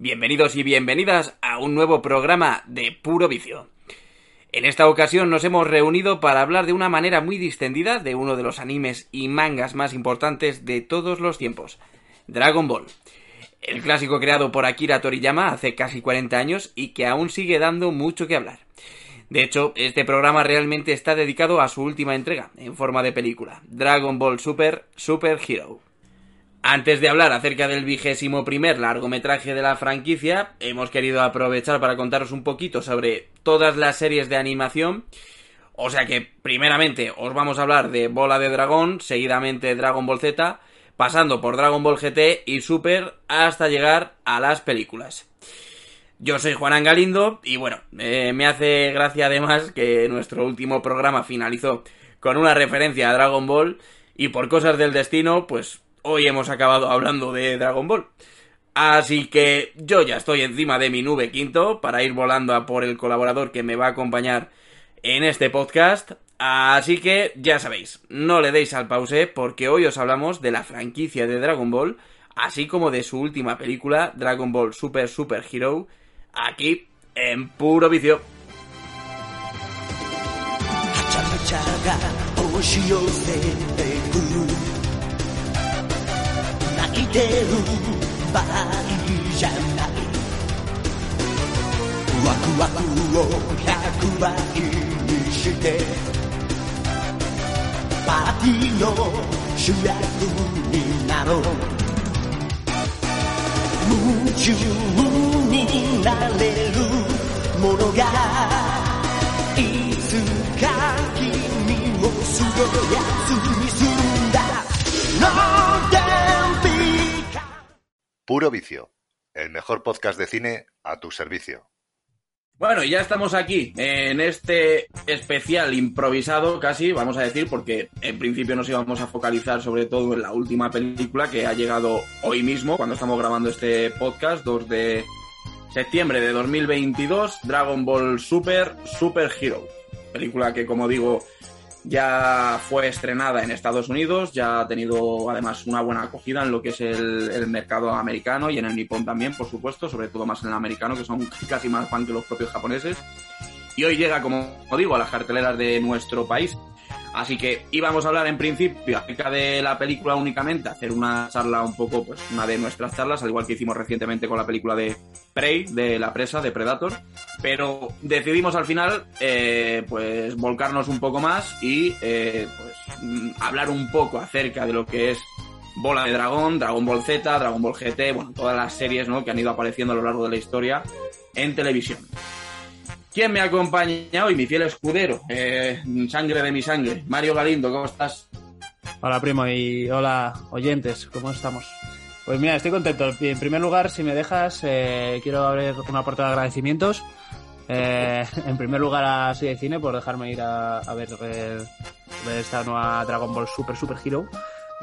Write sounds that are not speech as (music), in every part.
Bienvenidos y bienvenidas a un nuevo programa de Puro Vicio. En esta ocasión nos hemos reunido para hablar de una manera muy distendida de uno de los animes y mangas más importantes de todos los tiempos, Dragon Ball. El clásico creado por Akira Toriyama hace casi 40 años y que aún sigue dando mucho que hablar. De hecho, este programa realmente está dedicado a su última entrega, en forma de película, Dragon Ball Super Super Hero. Antes de hablar acerca del vigésimo primer largometraje de la franquicia, hemos querido aprovechar para contaros un poquito sobre todas las series de animación. O sea que, primeramente, os vamos a hablar de Bola de Dragón, seguidamente Dragon Ball Z, pasando por Dragon Ball GT y Super hasta llegar a las películas. Yo soy Juan Galindo y bueno, eh, me hace gracia además que nuestro último programa finalizó con una referencia a Dragon Ball y por cosas del destino, pues hoy hemos acabado hablando de Dragon Ball. Así que yo ya estoy encima de mi nube quinto para ir volando a por el colaborador que me va a acompañar en este podcast. Así que ya sabéis, no le deis al pause porque hoy os hablamos de la franquicia de Dragon Ball, así como de su última película, Dragon Ball Super Super Hero, aquí en puro vicio. 泣いてる場合じゃないワクワクを100倍にしてパーティーの主役になろう。夢中になれるものがいつか君をすごいやつにするんだ。No Puro Vicio, el mejor podcast de cine a tu servicio. Bueno, y ya estamos aquí en este especial improvisado casi, vamos a decir, porque en principio nos íbamos a focalizar sobre todo en la última película que ha llegado hoy mismo, cuando estamos grabando este podcast, 2 de septiembre de 2022, Dragon Ball Super Super Hero. Película que, como digo, ya fue estrenada en Estados Unidos, ya ha tenido además una buena acogida en lo que es el, mercado americano y en el nipón también, por supuesto, sobre todo más en el americano, que son (laughs) casi más fan que los propios japoneses. Y hoy llega, como digo, a las carteleras de nuestro país. Así que íbamos a hablar en principio acerca de la película únicamente, hacer una charla un poco, pues una de nuestras charlas, al igual que hicimos recientemente con la película de Prey, de la presa, de Predator. Pero decidimos al final, eh, pues volcarnos un poco más y, eh, pues, mm, hablar un poco acerca de lo que es Bola de Dragón, Dragon Ball Z, Dragon Ball GT, bueno, todas las series, ¿no? Que han ido apareciendo a lo largo de la historia en televisión. ¿Quién me acompaña hoy? Mi fiel escudero, eh, sangre de mi sangre. Mario Galindo, ¿cómo estás? Hola primo y hola oyentes, ¿cómo estamos? Pues mira, estoy contento. En primer lugar, si me dejas, eh, quiero abrir una puerta de agradecimientos. Eh, en primer lugar a Soy de Cine por dejarme ir a, ver esta nueva Dragon Ball Super Super Hero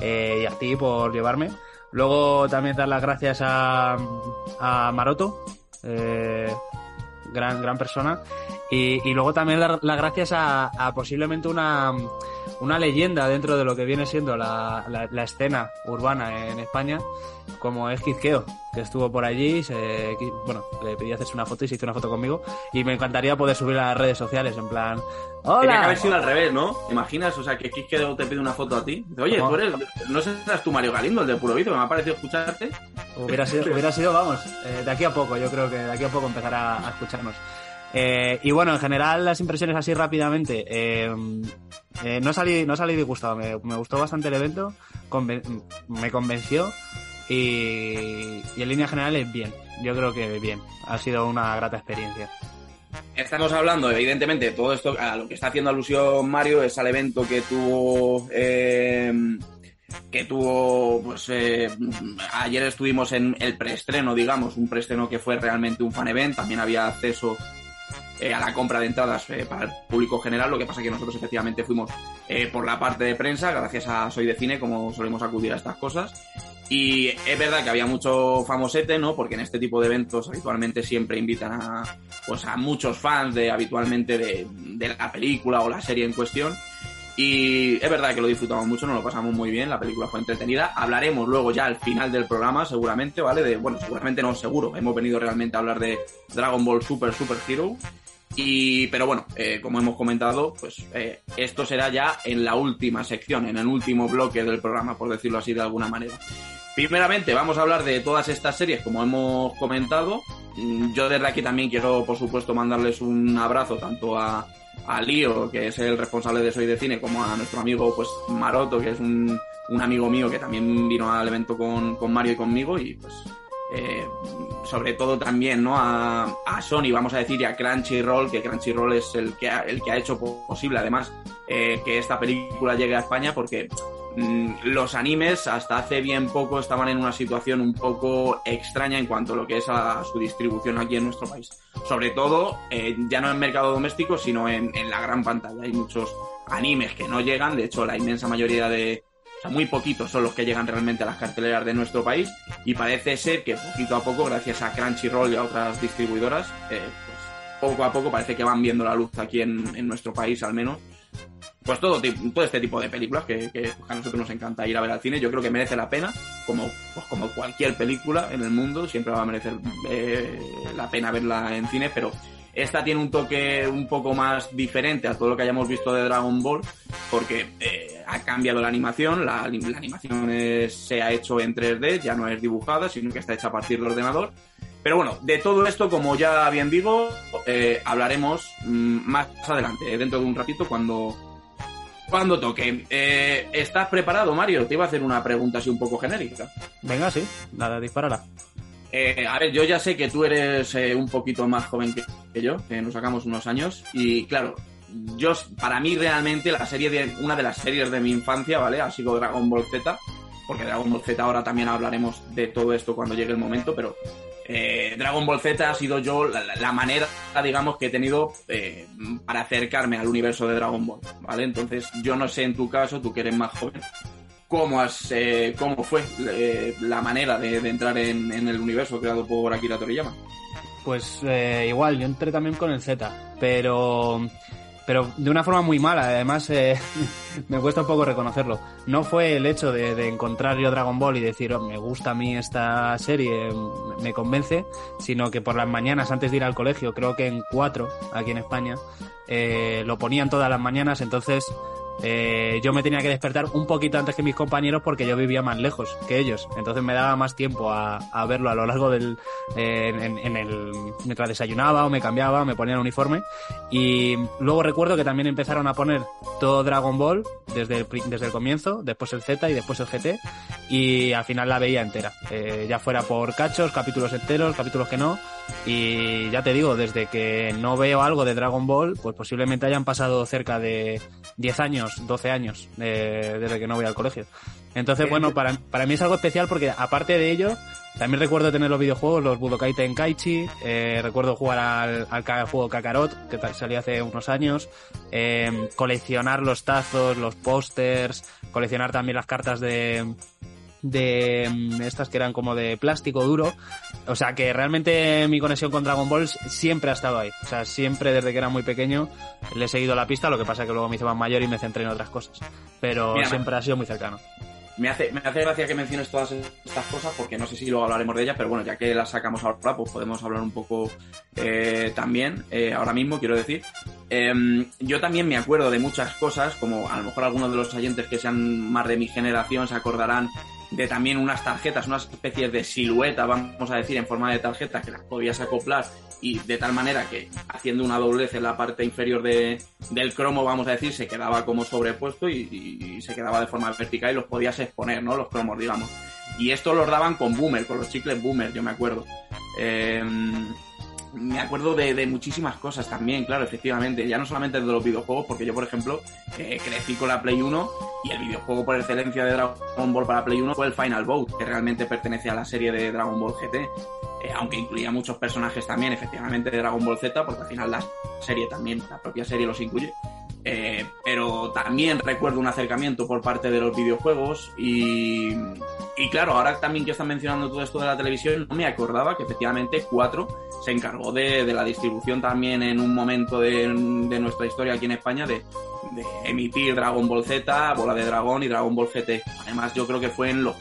eh, y a ti por llevarme. Luego también dar las gracias a, a Maroto, eh, gran, gran persona. Y, y luego también las gracias a, a posiblemente una, una leyenda dentro de lo que viene siendo la, la, la escena urbana en España, como es Kizkeo, que estuvo por allí, se, bueno, le pedí hacerse una foto y se hizo una foto conmigo, y me encantaría poder subir a las redes sociales, en plan, Tenía que ¡Hola! haber sido al revés, ¿no? ¿Te imaginas? O sea, que Kike te pide una foto a ti. Oye, No. tú eres, no serás tú Mario Galindo, el de Puro Vicio, me ha parecido escucharte. Hubiera sido, hubiera sido vamos, eh, de aquí a poco, yo creo que de aquí a poco empezará a escucharnos. Eh, y bueno, en general, las impresiones así rápidamente. eh, eh, no, salí, no salí disgustado, me, gustó bastante el evento, conven- me convenció y, y en línea general es bien. Yo creo que bien, ha sido una grata experiencia. Estamos hablando, evidentemente, todo esto, a lo que está haciendo alusión Mario es al evento que tuvo. eh, que tuvo, pues eh, ayer estuvimos en el preestreno, digamos, un preestreno que fue realmente un fan event, también había acceso eh, a la compra de entradas eh, para el público general. Lo que pasa que nosotros efectivamente fuimos eh, por la parte de prensa, gracias a Soy de Cine, como solemos acudir a estas cosas. Y es verdad que había mucho famosete, ¿no? Porque en este tipo de eventos habitualmente siempre invitan a, pues a muchos fans de habitualmente de, de la película o la serie en cuestión. Y es verdad que lo disfrutamos mucho, nos lo pasamos muy bien, la película fue entretenida. Hablaremos luego ya al final del programa, seguramente, ¿vale? De, bueno, seguramente no, seguro. Hemos venido realmente a hablar de Dragon Ball Super Super Hero. Y, pero bueno, eh, como hemos comentado, pues eh, esto será ya en la última sección, en el último bloque del programa, por decirlo así de alguna manera. Primeramente, vamos a hablar de todas estas series, como hemos comentado. Mm, Yo desde aquí también quiero, por supuesto, mandarles un abrazo tanto a, a Lío, que es el responsable de Soy de Cine, como a nuestro amigo pues Maroto, que es un, un amigo mío que también vino al evento con, con Mario y conmigo, y pues eh, sobre todo también ¿no? a, a Sony, vamos a decir, y a Crunchyroll, que Crunchyroll es el que ha, el que ha hecho posible además eh, que esta película llegue a España, porque mm, los animes hasta hace bien poco estaban en una situación un poco extraña en cuanto a lo que es a su distribución aquí en nuestro país. Sobre todo, eh, ya no en mercado doméstico, sino en, en la gran pantalla. Hay muchos animes que no llegan, de hecho la inmensa mayoría de, muy poquitos son los que llegan realmente a las carteleras de nuestro país y parece ser que poquito a poco, gracias a Crunchyroll y a otras distribuidoras, eh, pues poco a poco parece que van viendo la luz aquí en, en nuestro país al menos. Pues todo, todo este tipo de películas que, que a nosotros nos encanta ir a ver al cine, yo creo que merece la pena, como, pues como cualquier película en el mundo, siempre va a merecer eh, la pena verla en cine, pero esta tiene un toque un poco más diferente a todo lo que hayamos visto de Dragon Ball, porque eh, ha cambiado la animación, la, animación se ha hecho en 3D, ya no es dibujada, sino que está hecha a partir del ordenador. Pero bueno, de todo esto, como ya bien digo, eh, hablaremos mm, más adelante, dentro de un ratito, cuando, cuando toque. Eh, ¿Estás preparado, Mario? Te iba a hacer una pregunta así un poco genérica. Venga, sí, nada, dispárala. Eh, a ver, yo ya sé que tú eres eh, un poquito más joven que, yo, que nos sacamos unos años, y claro, yo, para mí realmente la serie de, una de las series de mi infancia, ¿vale? Ha sido Dragon Ball Z, porque Dragon Ball Z ahora también hablaremos de todo esto cuando llegue el momento, pero eh, Dragon Ball Z ha sido yo la manera, digamos, que he tenido eh, para acercarme al universo de Dragon Ball, ¿vale? Entonces, yo no sé en tu caso, tú que eres más joven, cómo, has, eh, cómo fue eh, la manera de, entrar en, el universo creado por Akira Toriyama. Pues eh, igual, yo entré también con el Z, pero pero de una forma muy mala, además eh, (laughs) me cuesta un poco reconocerlo. No fue el hecho de, encontrar yo Dragon Ball y decir, "Oh, me gusta a mí esta serie, me- me convence, sino que por las mañanas antes de ir al colegio, creo que en cuatro, aquí en España, lo ponían todas las mañanas, entonces eh, yo me tenía que despertar un poquito antes que mis compañeros porque yo vivía más lejos que ellos. Entonces me daba más tiempo a, a verlo a lo largo del. eh, en, en el. mientras desayunaba o me cambiaba, me ponía el uniforme. Y luego recuerdo que también empezaron a poner todo Dragon Ball desde el, desde el comienzo, después el Z y después el GT. Y al final la veía entera. Eh, ya fuera por cachos, capítulos enteros, capítulos que no. Y ya te digo, desde que no veo algo de Dragon Ball, pues posiblemente hayan pasado cerca de 10 años, 12 años, eh, desde que no voy al colegio. Entonces, bueno, para, para mí es algo especial porque aparte de ello, también recuerdo tener los videojuegos, los Budokai Tenkaichi, eh, recuerdo jugar al, al juego Kakarot, que salió hace unos años, eh, coleccionar los tazos, los pósters, coleccionar también las cartas de, de mm, estas que eran como de plástico duro. O sea que realmente mi conexión con Dragon Ball siempre ha estado ahí. O sea, siempre desde que era muy pequeño le he seguido la pista, lo que pasa que luego me hice más mayor y me centré en otras cosas. Pero Mira, siempre ha sido muy cercano. Me hace, me hace gracia que menciones todas estas cosas porque no sé si luego hablaremos de ellas, pero bueno, ya que las sacamos ahora, pues podemos hablar un poco eh, también, eh, ahora mismo quiero decir. Em, yo también me acuerdo de muchas cosas, como a lo mejor algunos de los oyentes que sean más de mi generación se acordarán de también unas tarjetas, unas especies de silueta, vamos a decir, en forma de tarjeta que las podías acoplar y de tal manera que haciendo una doblez en la parte inferior de, del cromo, vamos a decir, se quedaba como sobrepuesto y, se quedaba de forma vertical y los podías exponer, ¿no? Los cromos, digamos. Y esto los daban con Boomer, con los chicles Boomer, yo me acuerdo. Eh, me acuerdo de, de muchísimas cosas también, claro, efectivamente. Ya no solamente de los videojuegos, porque yo, por ejemplo, eh, crecí con la Play 1 y el videojuego por excelencia de Dragon Ball para Play 1 fue el Final Bout, que realmente pertenece a la serie de Dragon Ball GT. Eh, aunque incluía muchos personajes también, efectivamente, de Dragon Ball Z, porque al final la serie también, la propia serie los incluye. Eh, pero también recuerdo un acercamiento por parte de los videojuegos y, y claro, ahora también que están mencionando todo esto de la televisión, no me acordaba que efectivamente 4 se encargó de, la distribución también en un momento de, nuestra historia aquí en España de, emitir Dragon Ball Z, Bola de Dragón y Dragon Ball GT. Además, yo creo que fue en los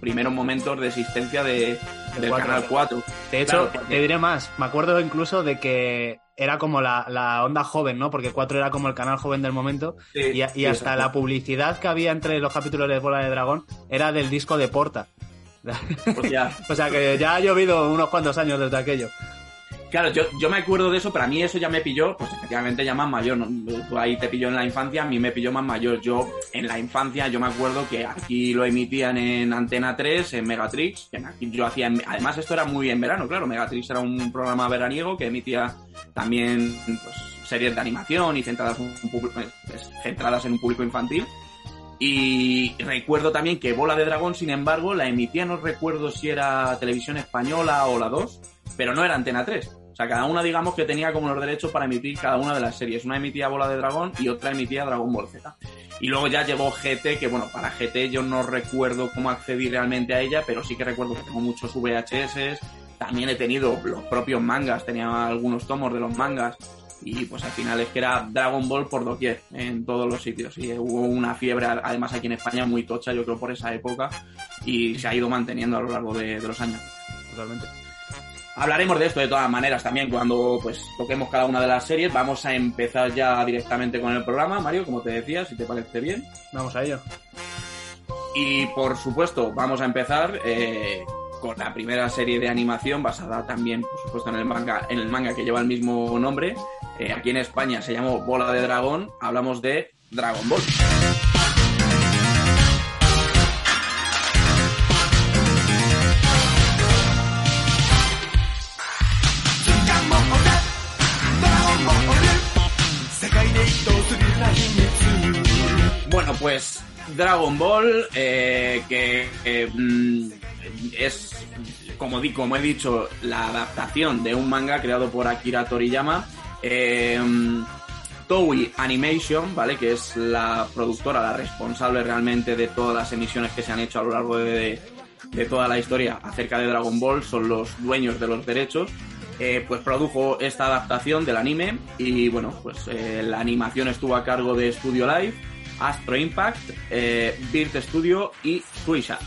primeros momentos de existencia de, del. Canal 4. De hecho, Claro, te diré más. Me acuerdo incluso de que era como la, la onda joven, ¿no? Porque 4 era como el canal joven del momento. Sí, y, y sí, hasta la publicidad que había entre los capítulos de Bola de Dragón era del disco de Porta. (laughs) O sea que ya ha llovido unos cuantos años desde aquello. Claro, yo, me acuerdo de eso, pero a mí eso ya me pilló, pues efectivamente ya más mayor. ¿no? Ahí te pilló en la infancia, a mí me pilló más mayor. Yo, en la infancia, yo me acuerdo que aquí lo emitían en Antena 3, en Megatrix, que aquí yo hacía, además esto era muy en verano, claro, Megatrix era un programa veraniego que emitía también pues, series de animación y centradas, en un público- pues, centradas en un público infantil. Y recuerdo también que Bola de Dragón, sin embargo, la emitía, no recuerdo si era televisión española o la 2, pero no era Antena 3. O sea, cada una, digamos, que tenía como los derechos para emitir cada una de las series. Una emitía Bola de Dragón y otra emitía Dragon Ball Z. Y luego ya llegó GT, que bueno, para GT yo no recuerdo cómo accedí realmente a ella, pero sí que recuerdo que tengo muchos VHS. También he tenido los propios mangas, tenía algunos tomos de los mangas. Y pues al final es que era Dragon Ball por doquier, en todos los sitios. Y hubo una fiebre, además aquí en España, muy tocha, yo creo, por esa época. Y se ha ido manteniendo a lo largo de, de los años. Totalmente. Hablaremos de esto de todas maneras también cuando pues toquemos cada una de las series. Vamos a empezar ya directamente con el programa, Mario, como te decía, si te parece bien. Vamos a ello. Y por supuesto, vamos a empezar eh, con la primera serie de animación basada también, por supuesto, en el manga, en el manga que lleva el mismo nombre. Eh, aquí en España se llamó Bola de Dragón. Hablamos de Dragon Ball. Dragon Ball, eh, que eh, mm, es, como, he dicho, la adaptación de un manga creado por Akira Toriyama. Eh, Toei Animation, ¿vale? Que es la productora, la responsable realmente de todas las emisiones que se han hecho a lo largo de, toda la historia acerca de Dragon Ball, son los dueños de los derechos. Pues produjo esta adaptación del anime y bueno, pues la animación estuvo a cargo de Studio Live, Astro Impact, eh, Bird Studio y Suisha.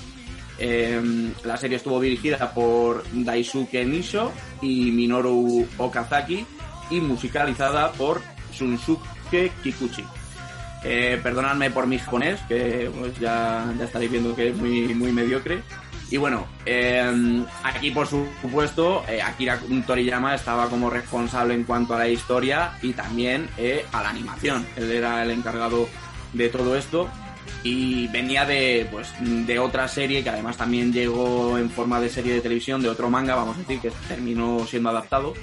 Eh, la serie estuvo dirigida por Daisuke Nisho y Minoru Okazaki y musicalizada por Shunsuke Kikuchi. Eh, perdonadme por mi japonés, que pues, ya, ya estaréis viendo que es muy, muy mediocre. Y bueno, eh, aquí por supuesto, eh, Akira Toriyama estaba como responsable en cuanto a la historia y también eh, a la animación. Él era el encargado de todo esto y venía de pues de otra serie que además también llegó en forma de serie de televisión de otro manga vamos a decir que terminó siendo adaptado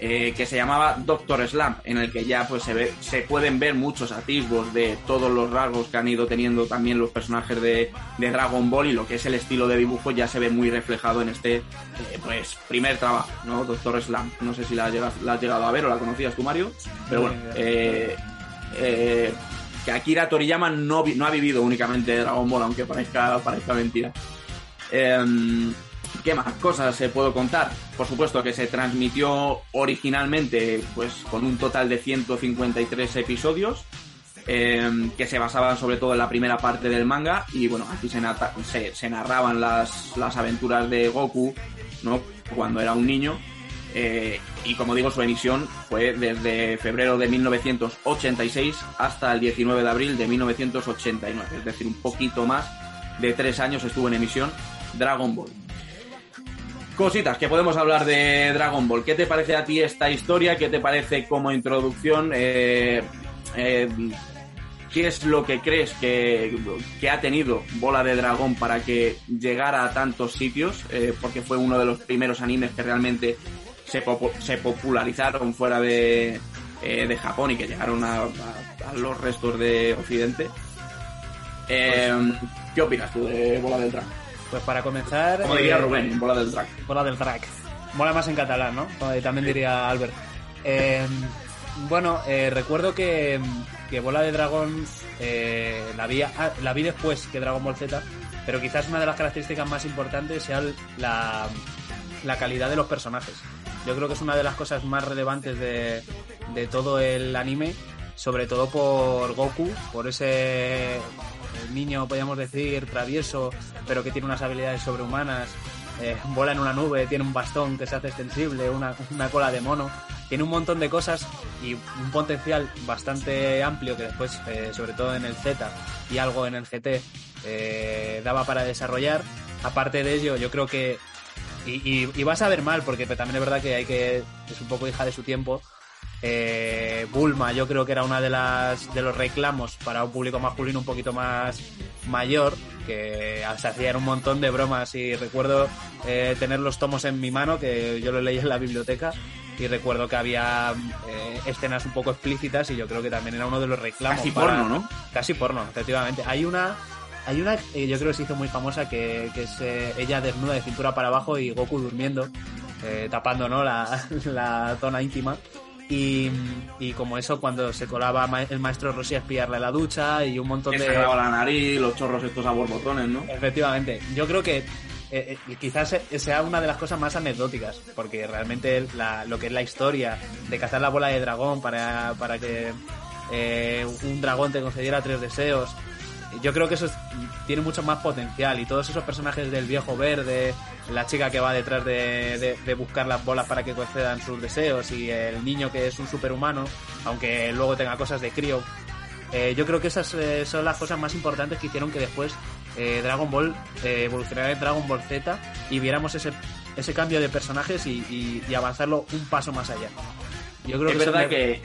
eh, que se llamaba Doctor Slump en el que ya pues se ve se pueden ver muchos atisbos de todos los rasgos que han ido teniendo también los personajes de, de Dragon Ball y lo que es el estilo de dibujo ya se ve muy reflejado en este eh, pues primer trabajo no Doctor Slump no sé si la has, llegado, la has llegado a ver o la conocías tú Mario pero bueno eh, eh, que Akira Toriyama no, no ha vivido únicamente Dragon Ball, aunque parezca, parezca mentira. Em, ¿Qué más cosas se puedo contar? Por supuesto que se transmitió originalmente pues con un total de 153 episodios em, que se basaban sobre todo en la primera parte del manga y bueno, aquí se, se narraban las, las aventuras de Goku, ¿no? Cuando era un niño eh, y como digo, su emisión fue desde febrero de 1986 hasta el 19 de abril de 1989. Es decir, un poquito más de tres años estuvo en emisión Dragon Ball. Cositas que podemos hablar de Dragon Ball. ¿Qué te parece a ti esta historia? ¿Qué te parece como introducción? Eh, eh, ¿Qué es lo que crees que, ha tenido Bola de Dragón para que llegara a tantos sitios? Eh, porque fue uno de los primeros animes que realmente se, popu- se popularizaron fuera de, eh, de Japón y que llegaron a, a- a los restos de Occidente. Eh, ¿Qué opinas tú de Bola del Dragón? Pues para comenzar... Como diría eh, Rubén, bola del drag. Bola del drag. Mola más en catalán, ¿no? También diría Albert. Eh, bueno, eh, recuerdo que, que Bola de Dragón la, vi, ah, la vi después que Dragon Ball Z, pero quizás una de las características más importantes sea la, la calidad de los personajes. Yo creo que es una de las cosas más relevantes de, de todo el anime, sobre todo por Goku, por ese niño, podríamos decir, travieso, pero que tiene unas habilidades sobrehumanas. Eh, vola en una nube, tiene un bastón que se hace extensible, una, una cola de mono, tiene un montón de cosas y un potencial bastante amplio que después, eh, sobre todo en el Z y algo en el GT, eh, daba para desarrollar. Aparte de ello, yo creo que y, y, y, vas a ver mal, porque también es verdad que hay que. es un poco hija de su tiempo. Eh, Bulma, yo creo que era una de las de los reclamos para un público masculino un poquito más mayor, que se hacían un montón de bromas. Y recuerdo eh, tener los tomos en mi mano, que yo lo leí en la biblioteca, y recuerdo que había eh, escenas un poco explícitas, y yo creo que también era uno de los reclamos. Casi para- porno, ¿no? Casi porno, efectivamente. Hay una hay una que yo creo que se hizo muy famosa que, que es eh, ella desnuda de cintura para abajo y Goku durmiendo, eh, tapando ¿no? la, (laughs) la zona íntima. Y, y como eso, cuando se colaba el maestro Rossi a espiarle a la ducha y un montón de. se graba la nariz, los chorros estos a borbotones, ¿no? Efectivamente, yo creo que eh, eh, quizás sea una de las cosas más anecdóticas, porque realmente la- lo que es la historia de cazar la bola de dragón para, para que eh, un dragón te concediera tres deseos, yo creo que eso es- tiene mucho más potencial y todos esos personajes del viejo verde, la chica que va detrás de, de- de buscar las bolas para que concedan sus deseos y el niño que es un superhumano, aunque luego tenga cosas de crío, eh, yo creo que esas eh, son las cosas más importantes que hicieron que después eh, Dragon Ball evolucionara en Dragon Ball Z y viéramos ese, ese cambio de personajes y, y- y avanzarlo un paso más allá. Yo creo es que verdad me- que.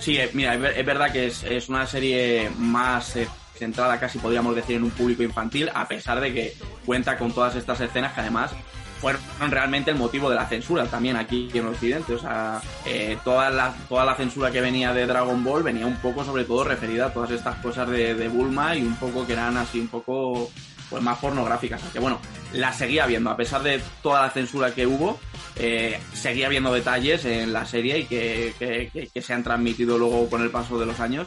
Sí, mira, es ver- es verdad que es, es una serie más eh, centrada, casi podríamos decir, en un público infantil, a pesar de que cuenta con todas estas escenas que además fueron realmente el motivo de la censura también aquí en Occidente. O sea, eh, toda, la, toda la censura que venía de Dragon Ball venía un poco, sobre todo, referida a todas estas cosas de, de Bulma y un poco que eran así un poco pues más pornográficas. Aunque bueno, la seguía viendo, a pesar de toda la censura que hubo, eh, seguía viendo detalles en la serie y que, que- que- que se han transmitido luego con el paso de los años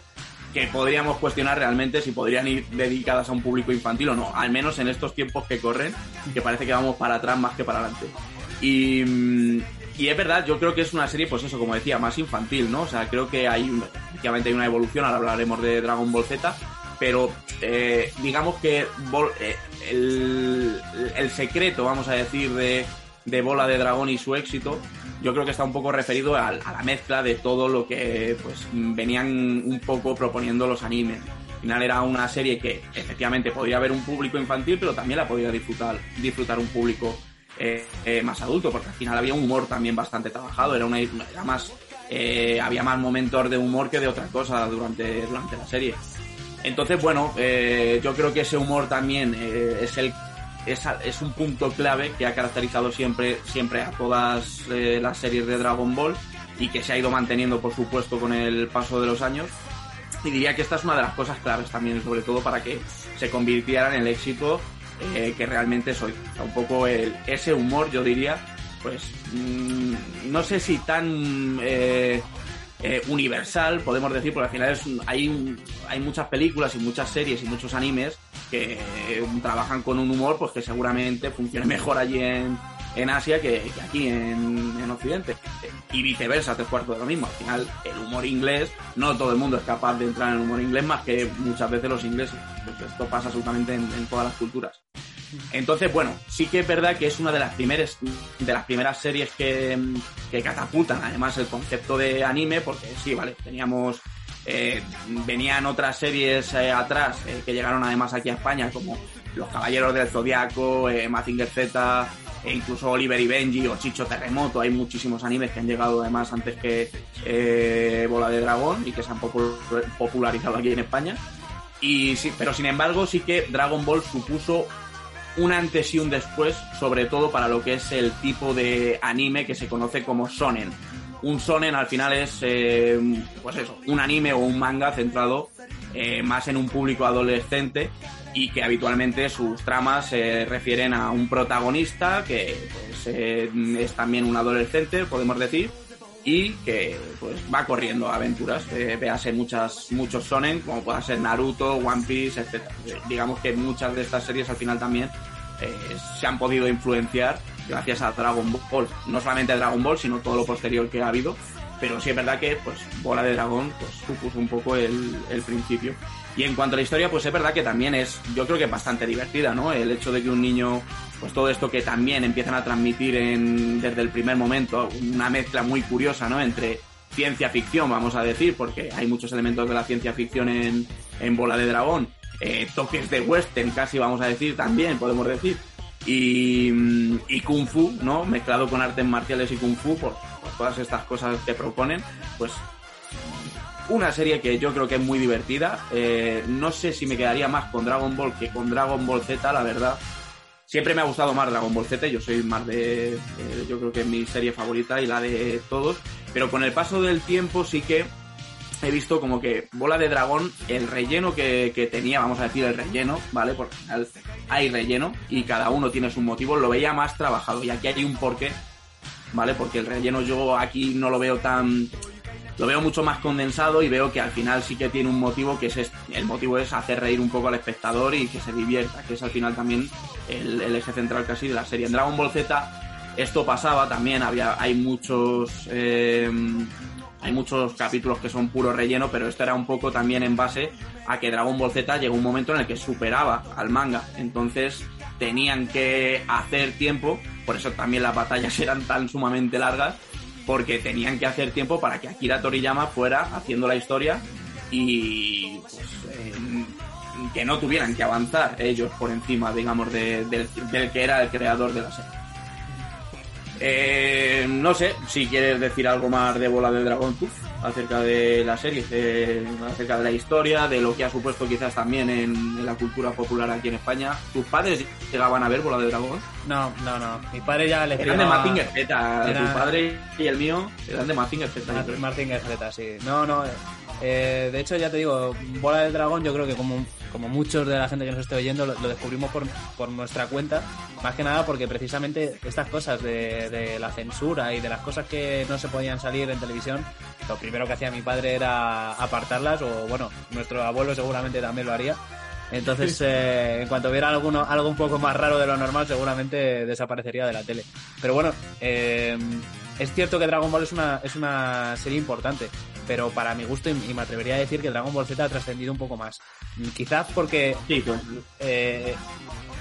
que podríamos cuestionar realmente si podrían ir dedicadas a un público infantil o no, al menos en estos tiempos que corren, que parece que vamos para atrás más que para adelante. Y, es verdad, yo creo que es una serie, pues eso, como decía, más infantil, ¿no? O sea, creo que hay, efectivamente hay una evolución, ahora hablaremos de Dragon Ball Z, pero eh, digamos que eh, el, el secreto, vamos a decir, de, de Bola de Dragón y su éxito, yo creo que está un poco referido al- a, la mezcla de todo lo que pues venían un poco proponiendo los animes. Al final era una serie que efectivamente podía haber un público infantil, pero también la podía disfrutar, disfrutar un público eh, eh, más adulto, porque al final había un humor también bastante trabajado, era una era más eh, había más momentos de humor que de otra cosa durante, durante la serie. Entonces, bueno, eh, yo creo que ese humor también eh, es el es, es un punto clave que ha caracterizado siempre, siempre a todas eh, las series de Dragon Ball y que se ha ido manteniendo, por supuesto, con el paso de los años. Y diría que esta es una de las cosas claves también, sobre todo para que se convirtiera en el éxito eh, que realmente soy. O sea, un poco el, ese humor, yo diría, pues mm, no sé si tan eh, eh, universal, podemos decir, porque al final es hay, un- hay muchas películas y muchas series y muchos animes que eh, trabajan con un humor pues que seguramente funcione (laughs) mejor allí en, en Asia que, aquí en, en Occidente. Y viceversa, tres cuartos de lo mismo. Al final, el humor inglés, no todo el mundo es capaz de entrar en el humor inglés más que muchas veces los ingleses. Pues esto pasa absolutamente en- en todas las culturas. Entonces, bueno, sí que es verdad que es una de las primeras, de las primeras series que, que catapultan además el concepto de anime, porque sí, vale, teníamos, eh, venían otras series eh, atrás eh, que llegaron además aquí a España, como Los Caballeros del Zodiaco, eh, Mazinger Z, e incluso Oliver y Benji o Chicho Terremoto, hay muchísimos animes que han llegado además antes que Bola de Dragón y que se han popu- popularizado aquí en España. Y sí, pero sin embargo sí que Dragon Ball supuso un antes y un después, sobre todo para lo que es el tipo de anime que se conoce como shonen. Un shonen al final es, eh, pues eso, un anime o un manga centrado eh, más en un público adolescente y que habitualmente sus tramas se refieren a un protagonista que pues, eh, es también un adolescente, podemos decir, y que pues va corriendo aventuras. Eh, muchas, muchos sonen, como pueda ser Naruto, One Piece, etc. Eh, digamos que muchas de estas series al final también eh, se han podido influenciar gracias a Dragon Ball. No solamente Dragon Ball, sino todo lo posterior que ha habido. Pero sí es verdad que pues Bola de Dragón pues supuso un poco el, el principio. Y en cuanto a la historia, pues es verdad que también es, yo creo que es bastante divertida, ¿no? El hecho de que un niño, pues todo esto que también empiezan a transmitir en, desde el primer momento, una mezcla muy curiosa, ¿no? Entre ciencia ficción, vamos a decir, porque hay muchos elementos de la ciencia ficción en, en Bola de Dragón, eh, toques de western casi, vamos a decir, también, podemos decir, y, y kung fu, ¿no? Mezclado con artes marciales y kung fu, por, por todas estas cosas que proponen, pues una serie que yo creo que es muy divertida. Eh, no sé si me quedaría más con Dragon Ball que con Dragon Ball Z, la verdad. Siempre me ha gustado más Dragon Ball Z, yo soy más de... eh, yo creo que es mi serie favorita y la de todos. Pero con el paso del tiempo sí que he visto como que Bola de Dragón, el relleno que, que tenía, vamos a decir el relleno, ¿vale? Porque al final hay relleno y cada uno tiene su motivo, lo veía más trabajado. Y aquí hay un porqué, ¿vale? Porque el relleno yo aquí no lo veo tan lo veo mucho más condensado y veo que al final sí que tiene un motivo que es este. el motivo es hacer reír un poco al espectador y que se divierta, que es al final también el, eje central casi de la serie. En Dragon Ball Z esto pasaba también, había, hay muchos eh, hay muchos capítulos que son puro relleno, pero esto era un poco también en base a que Dragon Ball Z llegó un momento en el que superaba al manga. Entonces tenían que hacer tiempo, por eso también las batallas (laughs) eran tan sumamente largas, porque tenían que hacer tiempo para que Akira Toriyama fuera haciendo la historia y pues, eh, que no tuvieran que avanzar ellos por encima, digamos, de- del, que era el creador de la serie. Eh, no sé si quieres decir algo más de Bola de Dragón tú, acerca de la serie, eh, acerca de la historia, de lo que ha supuesto quizás también en, en la cultura popular aquí en España. ¿Tus padres llegaban a ver Bola de Dragón? No, no, no. Mi padre ya le Eran de Mazinger Z, Era- tu padre y el mío eran de Mazinger Z. Z, sí. No, no. eh, de hecho, ya te digo, Bola del Dragón, yo creo que como, como muchos de la gente que nos esté oyendo, lo, lo descubrimos por, por nuestra cuenta. Más que nada porque precisamente estas cosas de, de la censura y de las cosas que no se podían salir en televisión, lo primero que hacía mi padre era apartarlas, o bueno, nuestro abuelo seguramente también lo haría. Entonces, eh, en cuanto viera alguno, algo un poco más raro de lo normal, seguramente desaparecería de la tele. Pero bueno, eh, es cierto que Dragon Ball es una, es una serie importante, pero para mi gusto, y, y me atrevería a decir que Dragon Ball Z ha trascendido un poco más. Quizás porque Sí, pues, eh,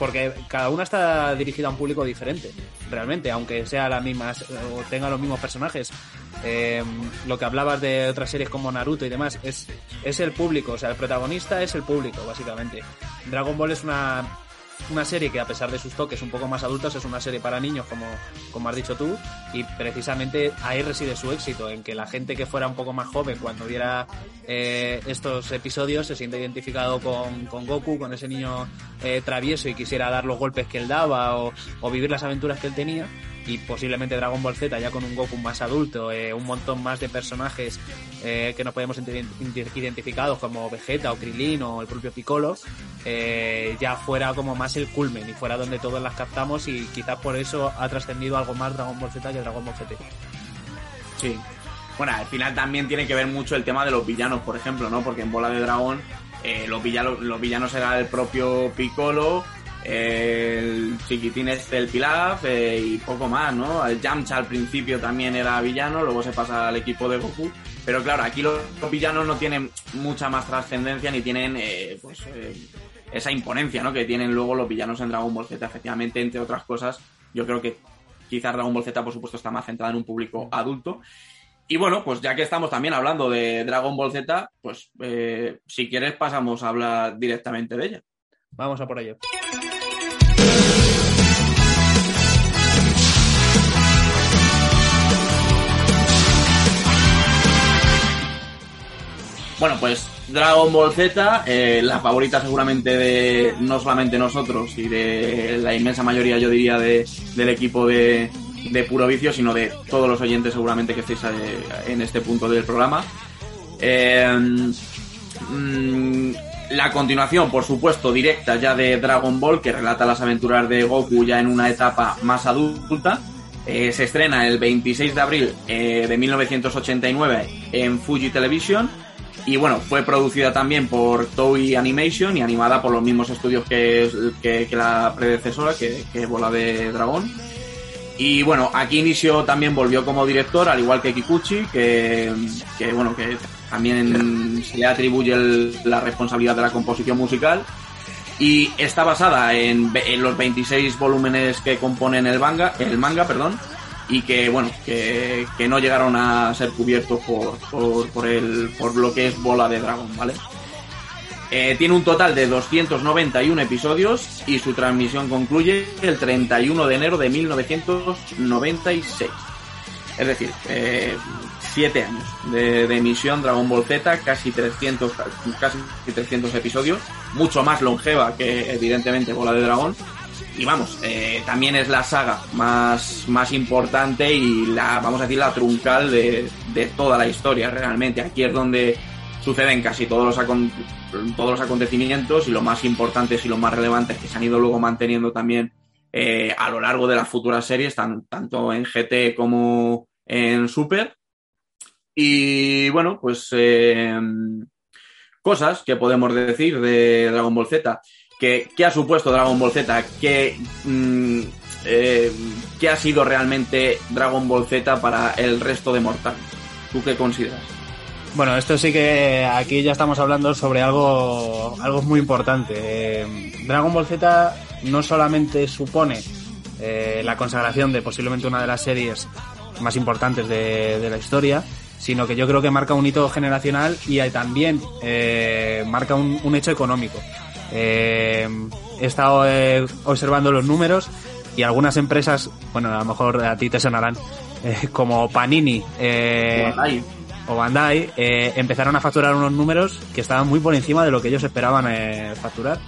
porque cada una está dirigida a un público diferente, realmente, aunque sea la misma o tenga los mismos personajes. Eh, lo que hablabas de otras series como Naruto y demás, es, es el público, o sea, el protagonista es el público, básicamente. Dragon Ball es una, una serie que a pesar de sus toques un poco más adultos es una serie para niños como, como has dicho tú y precisamente ahí reside su éxito en que la gente que fuera un poco más joven cuando viera eh, estos episodios se siente identificado con, con Goku con ese niño eh, travieso y quisiera dar los golpes que él daba o, o vivir las aventuras que él tenía y posiblemente Dragon Ball Z ya con un Goku más adulto, eh, un montón más de personajes eh, que nos podemos identificados como Vegeta o Krilin o el propio Piccolo, eh, ya fuera como más el culmen y fuera donde todos las captamos y quizás por eso ha trascendido algo más Dragon Ball Z que Dragon Ball GT. Sí. Bueno, al final también tiene que ver mucho el tema de los villanos, por ejemplo, ¿no? Porque en Bola de Dragón los, villanos, los villanos era el propio Piccolo, el chiquitín este, el Pilaf eh, y poco más, ¿no? El Yamcha al principio también era villano, luego se pasa al equipo de Goku. Pero claro, aquí los, villanos no tienen mucha más trascendencia ni tienen, eh, pues, eh, esa imponencia, ¿no? Que tienen luego los villanos en Dragon Ball Z. Efectivamente, entre otras cosas, yo creo que quizás Dragon Ball Z, por supuesto, está más centrada en un público adulto. Y bueno, pues ya que estamos también hablando de Dragon Ball Z, pues si quieres pasamos a hablar directamente de ella. Vamos a por ello. Bueno, pues Dragon Ball Z, eh, la favorita seguramente de no solamente nosotros y de la inmensa mayoría, yo diría, de, del equipo de, de Puro Vicio, sino de todos los oyentes seguramente que estéis eh, en este punto del programa. Eh, mm, la continuación, por supuesto, directa ya de Dragon Ball, que relata las aventuras de Goku ya en una etapa más adulta. Se estrena el 26 de abril eh, de 1989 en Fuji Television. Y bueno, fue producida también por Toei Animation y animada por los mismos estudios que, que- la predecesora, que, que Bola de Dragón. Y bueno, aquí inicio también volvió como director, al igual que Kikuchi, que, que bueno, que también se le atribuye la responsabilidad de la composición musical. Y está basada en, en los 26 volúmenes que componen el manga, el manga, perdón, y que bueno, que, que no llegaron a ser cubiertos por, por, por, el, por lo que es Bola de Dragón, ¿vale? Eh, tiene un total de 291 episodios y su transmisión concluye el 31 de enero de 1996. Es decir, eh, siete años de, de emisión Dragon Ball Z, casi 300, casi 300 episodios, mucho más longeva que evidentemente Bola de Dragón. Y vamos, eh, también es la saga más, más importante y la, vamos a decir, la truncal de, de toda la historia realmente. Aquí es donde suceden casi todos los, todos los acontecimientos y los más importantes y los más relevantes que se han ido luego manteniendo también eh, a lo largo de las futuras series, tan- tanto en GT como en Super. Y bueno, pues eh, cosas que podemos decir de Dragon Ball Z. ¿Qué, qué ha supuesto Dragon Ball Z? ¿Qué, mm, eh, ¿Qué ha sido realmente Dragon Ball Z para el resto de mortales? ¿Tú qué consideras? Bueno, esto sí que aquí ya estamos hablando sobre algo, algo muy importante. Eh, Dragon Ball Z no solamente supone eh, la consagración de posiblemente una de las series más importantes de, de la historia, sino que yo creo que marca un hito generacional y también eh, marca un, un hecho económico. Eh, he estado eh, observando los números y algunas empresas, bueno, a lo mejor a ti te sonarán, eh, como Panini, Bandai. o Bandai empezaron a facturar unos números que estaban muy por encima de lo que ellos esperaban facturar.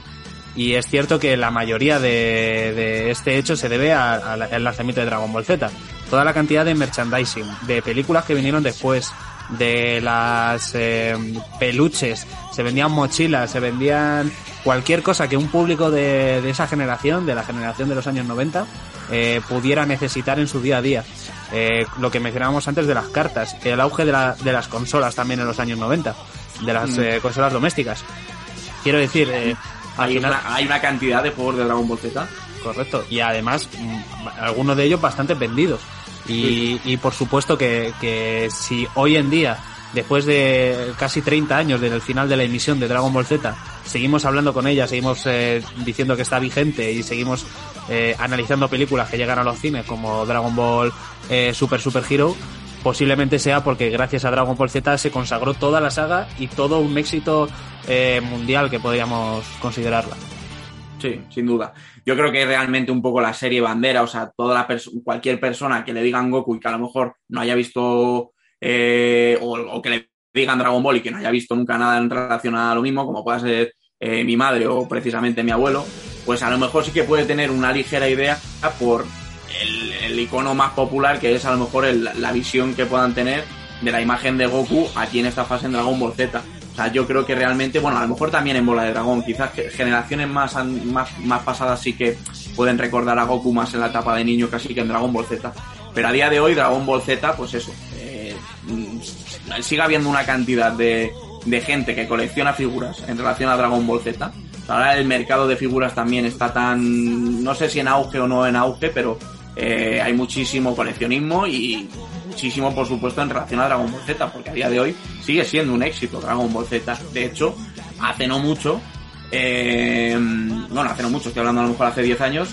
Y es cierto que la mayoría de, de este hecho se debe al lanzamiento de Dragon Ball Z. Toda la cantidad de merchandising, de películas que vinieron después, de las eh, peluches, se vendían mochilas, se vendían cualquier cosa que un público de, de esa generación, de la generación de los años 90, eh, pudiera necesitar en su día a día. Eh, lo que mencionábamos antes de las cartas, el auge de, la- de las consolas también en los años 90, de las Mm. eh, consolas domésticas. Quiero decir, eh, Hay final, una, hay una cantidad de juegos de Dragon Ball Z. correcto, y además mm, algunos de ellos bastante vendidos. Y, y por supuesto que, que si hoy en día, después de casi 30 años del final de la emisión de Dragon Ball Z, seguimos hablando con ella, seguimos eh, diciendo que está vigente y seguimos eh, analizando películas que llegan a los cines como Dragon Ball eh, Super Super Hero, posiblemente sea porque gracias a Dragon Ball Z se consagró toda la saga y todo un éxito eh, mundial que podríamos considerarla. Sí, sin duda. Yo creo que realmente un poco la serie bandera, o sea, toda la pers- cualquier persona que le digan Goku y que a lo mejor no haya visto eh, o, o que le digan Dragon Ball y que no haya visto nunca nada en relación a lo mismo, como pueda ser eh, mi madre o precisamente mi abuelo, pues a lo mejor sí que puede tener una ligera idea por el, el icono más popular que es a lo mejor el- la visión que puedan tener de la imagen de Goku aquí en esta fase en Dragon Ball Z. O sea, yo creo que realmente, bueno, a lo mejor también en Bola de Dragón, quizás generaciones más, más, más pasadas sí que pueden recordar a Goku más en la etapa de niño casi que en Dragon Ball Z. Pero a día de hoy, Dragon Ball Z, pues eso, eh, mm, sigue habiendo una cantidad de, de gente que colecciona figuras en relación a Dragon Ball Z. Ahora el mercado de figuras también está tan, no sé si en auge o no en auge, pero eh, hay muchísimo coleccionismo y muchísimo, por supuesto, en relación a Dragon Ball Z, porque a día de hoy sigue siendo un éxito Dragon Ball Z. De hecho, hace no mucho, eh, bueno, hace no mucho, estoy hablando a lo mejor hace 10 años,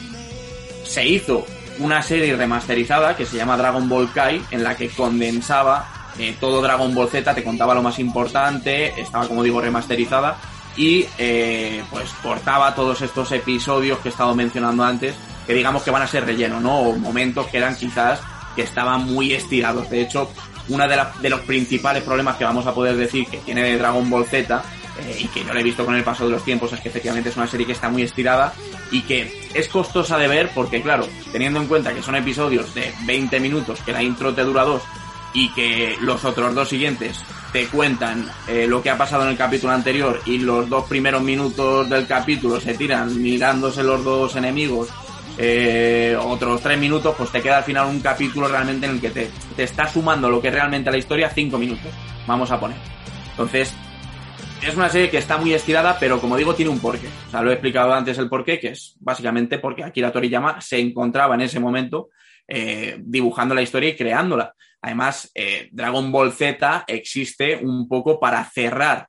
se hizo una serie remasterizada que se llama Dragon Ball Kai, en la que condensaba eh, todo Dragon Ball Z, te contaba lo más importante, estaba, como digo, remasterizada y eh, pues cortaba todos estos episodios que he estado mencionando antes, que digamos que van a ser relleno, ¿no? O momentos que eran quizás que estaban muy estirados. De hecho, uno de, de los principales problemas que vamos a poder decir que tiene Dragon Ball Z, eh, y que yo lo he visto con el paso de los tiempos, es que efectivamente es una serie que está muy estirada y que es costosa de ver porque, claro, teniendo en cuenta que son episodios de 20 minutos, que la intro te dura dos, y que los otros dos siguientes te cuentan eh, lo que ha pasado en el capítulo anterior y los dos primeros minutos del capítulo se tiran mirándose los dos enemigos, eh, otros tres minutos, pues te queda al final un capítulo realmente en el que te, te está sumando lo que realmente la historia cinco minutos, vamos a poner. Entonces, es una serie que está muy estirada, pero como digo, tiene un porqué. O sea, lo he explicado antes el porqué, que es básicamente porque Akira Toriyama se encontraba en ese momento eh, dibujando la historia y creándola. Además, eh, Dragon Ball Z existe un poco para cerrar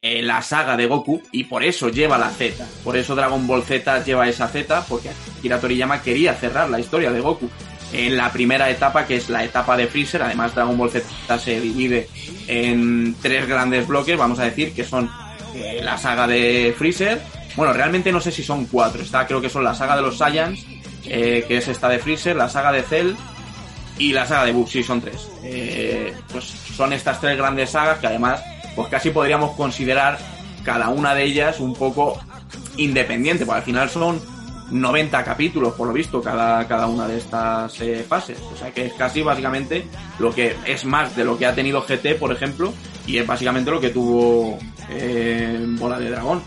la saga de Goku y por eso lleva la Z. Por eso Dragon Ball Z lleva esa Z, porque Akira Toriyama quería cerrar la historia de Goku en la primera etapa, que es la etapa de Freezer. Además, Dragon Ball Z se divide en tres grandes bloques, vamos a decir, que son eh, la saga de Freezer. Bueno, realmente no sé si son cuatro. Está, creo que son la saga de los Saiyans, eh, que es esta de Freezer, la saga de Cell y la saga de Buu, sí, son tres. Eh, pues son estas tres grandes sagas que además, pues casi podríamos considerar cada una de ellas un poco independiente, porque al final son 90 capítulos, por lo visto, cada, cada una de estas eh, fases. O sea que es casi básicamente lo que es más de lo que ha tenido GT, por ejemplo, y es básicamente lo que tuvo eh, Bola de Dragón.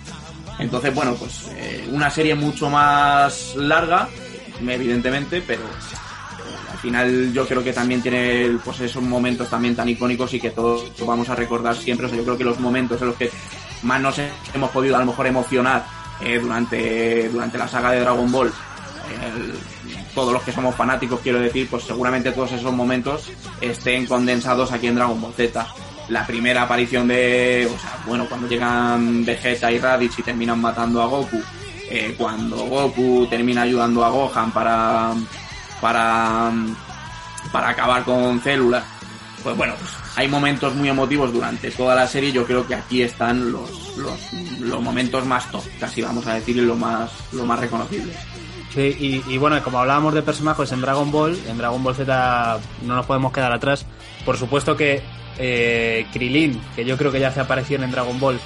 Entonces, bueno, pues eh, una serie mucho más larga, evidentemente, pero final yo creo que también tiene pues esos momentos también tan icónicos y que todos vamos a recordar siempre. O sea, yo creo que los momentos en los que más nos hemos podido a lo mejor emocionar eh, durante, durante la saga de Dragon Ball, todos los que somos fanáticos, quiero decir, pues seguramente todos esos momentos estén condensados aquí en Dragon Ball Z. La primera aparición de, o sea, bueno, cuando llegan Vegeta y Raditz y terminan matando a Goku, eh, cuando Goku termina ayudando a Gohan para, para, para acabar con células, pues bueno, pues hay momentos muy emotivos durante toda la serie. Yo creo que aquí están los, los, momentos más top, casi vamos a decir, lo más, lo más reconocibles. Sí, y, bueno, como hablábamos de personajes en Dragon Ball, en Dragon Ball Z no nos podemos quedar atrás. Por supuesto que eh, Krilin, que yo creo que ya hace aparición en Dragon Ball,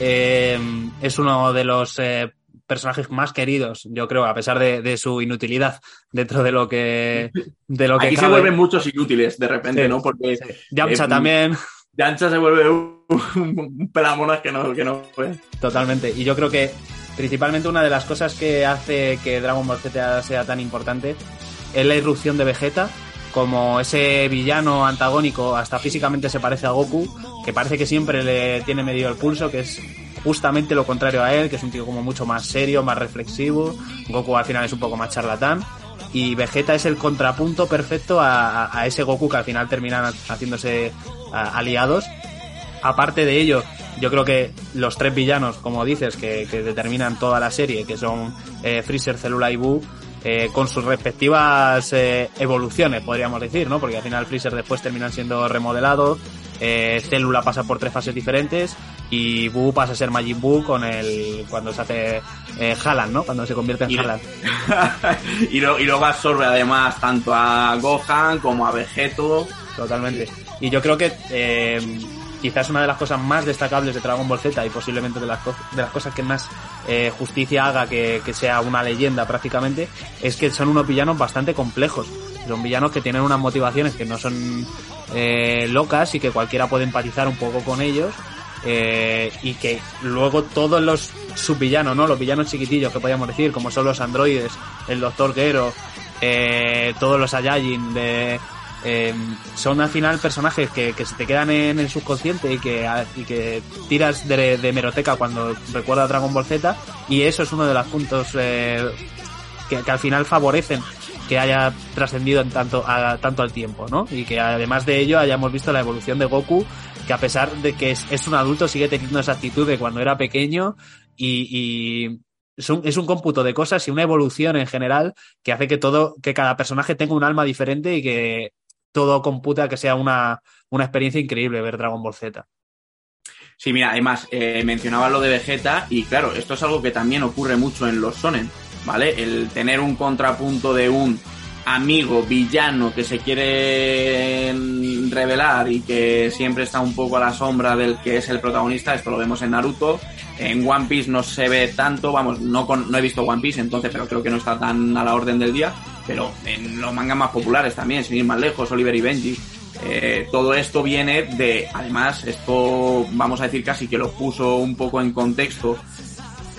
eh, es uno de los eh, personajes más queridos, yo creo, a pesar de, de su inutilidad dentro de lo que de lo que Aquí se vuelven muchos inútiles de repente, Sí, ¿no? Porque Sí. Yamcha eh, también, Yancha se vuelve un, un pelamonas que no, que no fue. totalmente. Y yo creo que principalmente una de las cosas que hace que Dragon Ball Z sea tan importante es la irrupción de Vegeta como ese villano antagónico, hasta físicamente se parece a Goku, que parece que siempre le tiene medio el pulso, que es justamente lo contrario a él, que es un tío como mucho más serio, más reflexivo. Goku al final es un poco más charlatán. Y Vegeta es el contrapunto perfecto a, a- ese Goku que al final terminan haciéndose aliados. Aparte de ello, yo creo que los tres villanos, como dices, que, que determinan toda la serie, que son eh, Freezer, Célula y Buu, eh, con sus respectivas eh, evoluciones, podríamos decir, ¿no? Porque al final Freezer después terminan siendo remodelados, eh, Célula pasa por tres fases diferentes y Buu pasa a ser Majin Buu con el cuando se hace eh, Haaland, ¿no? Cuando se convierte en Y- Haaland. (laughs) y, lo- y luego absorbe además tanto a Gohan como a Vegeto. Totalmente. Y yo creo que eh, quizás una de las cosas más destacables de Dragon Ball Z y posiblemente de las, de las cosas que más eh, justicia haga que, que sea una leyenda prácticamente es que son unos villanos bastante complejos. Son villanos que tienen unas motivaciones que no son eh, locas y que cualquiera puede empatizar un poco con ellos. eh, y que luego todos los subvillanos, ¿no? Los villanos chiquitillos que podríamos decir, como son los androides, el Doctor Gero, eh, todos los Saiyajin de, eh, son al final personajes que, que se te quedan en el subconsciente y que, y que tiras de, de meroteca cuando recuerda Dragon Ball Z y eso es uno de los puntos eh, que al final favorecen que haya trascendido en tanto, al tiempo, ¿no? Y que además de ello hayamos visto la evolución de Goku, que a pesar de que es, un adulto sigue teniendo esa actitud de cuando era pequeño y, y es, un, es un cómputo de cosas y una evolución en general que hace que todo, que cada personaje tenga un alma diferente y que todo computa que sea una, una experiencia increíble ver Dragon Ball Z. Sí, mira, además, eh, mencionaba lo de Vegeta y claro, esto es algo que también ocurre mucho en los Sonen, ¿vale? El tener un contrapunto de un amigo, villano que se quiere revelar y que siempre está un poco a la sombra del que es el protagonista, esto lo vemos en Naruto, en One Piece no se ve tanto, vamos, no, con, no he visto One Piece entonces, pero creo que no está tan a la orden del día, pero en los mangas más populares también, sin ir más lejos, Oliver y Benji, Eh, todo esto viene de, además, esto vamos a decir casi que lo puso un poco en contexto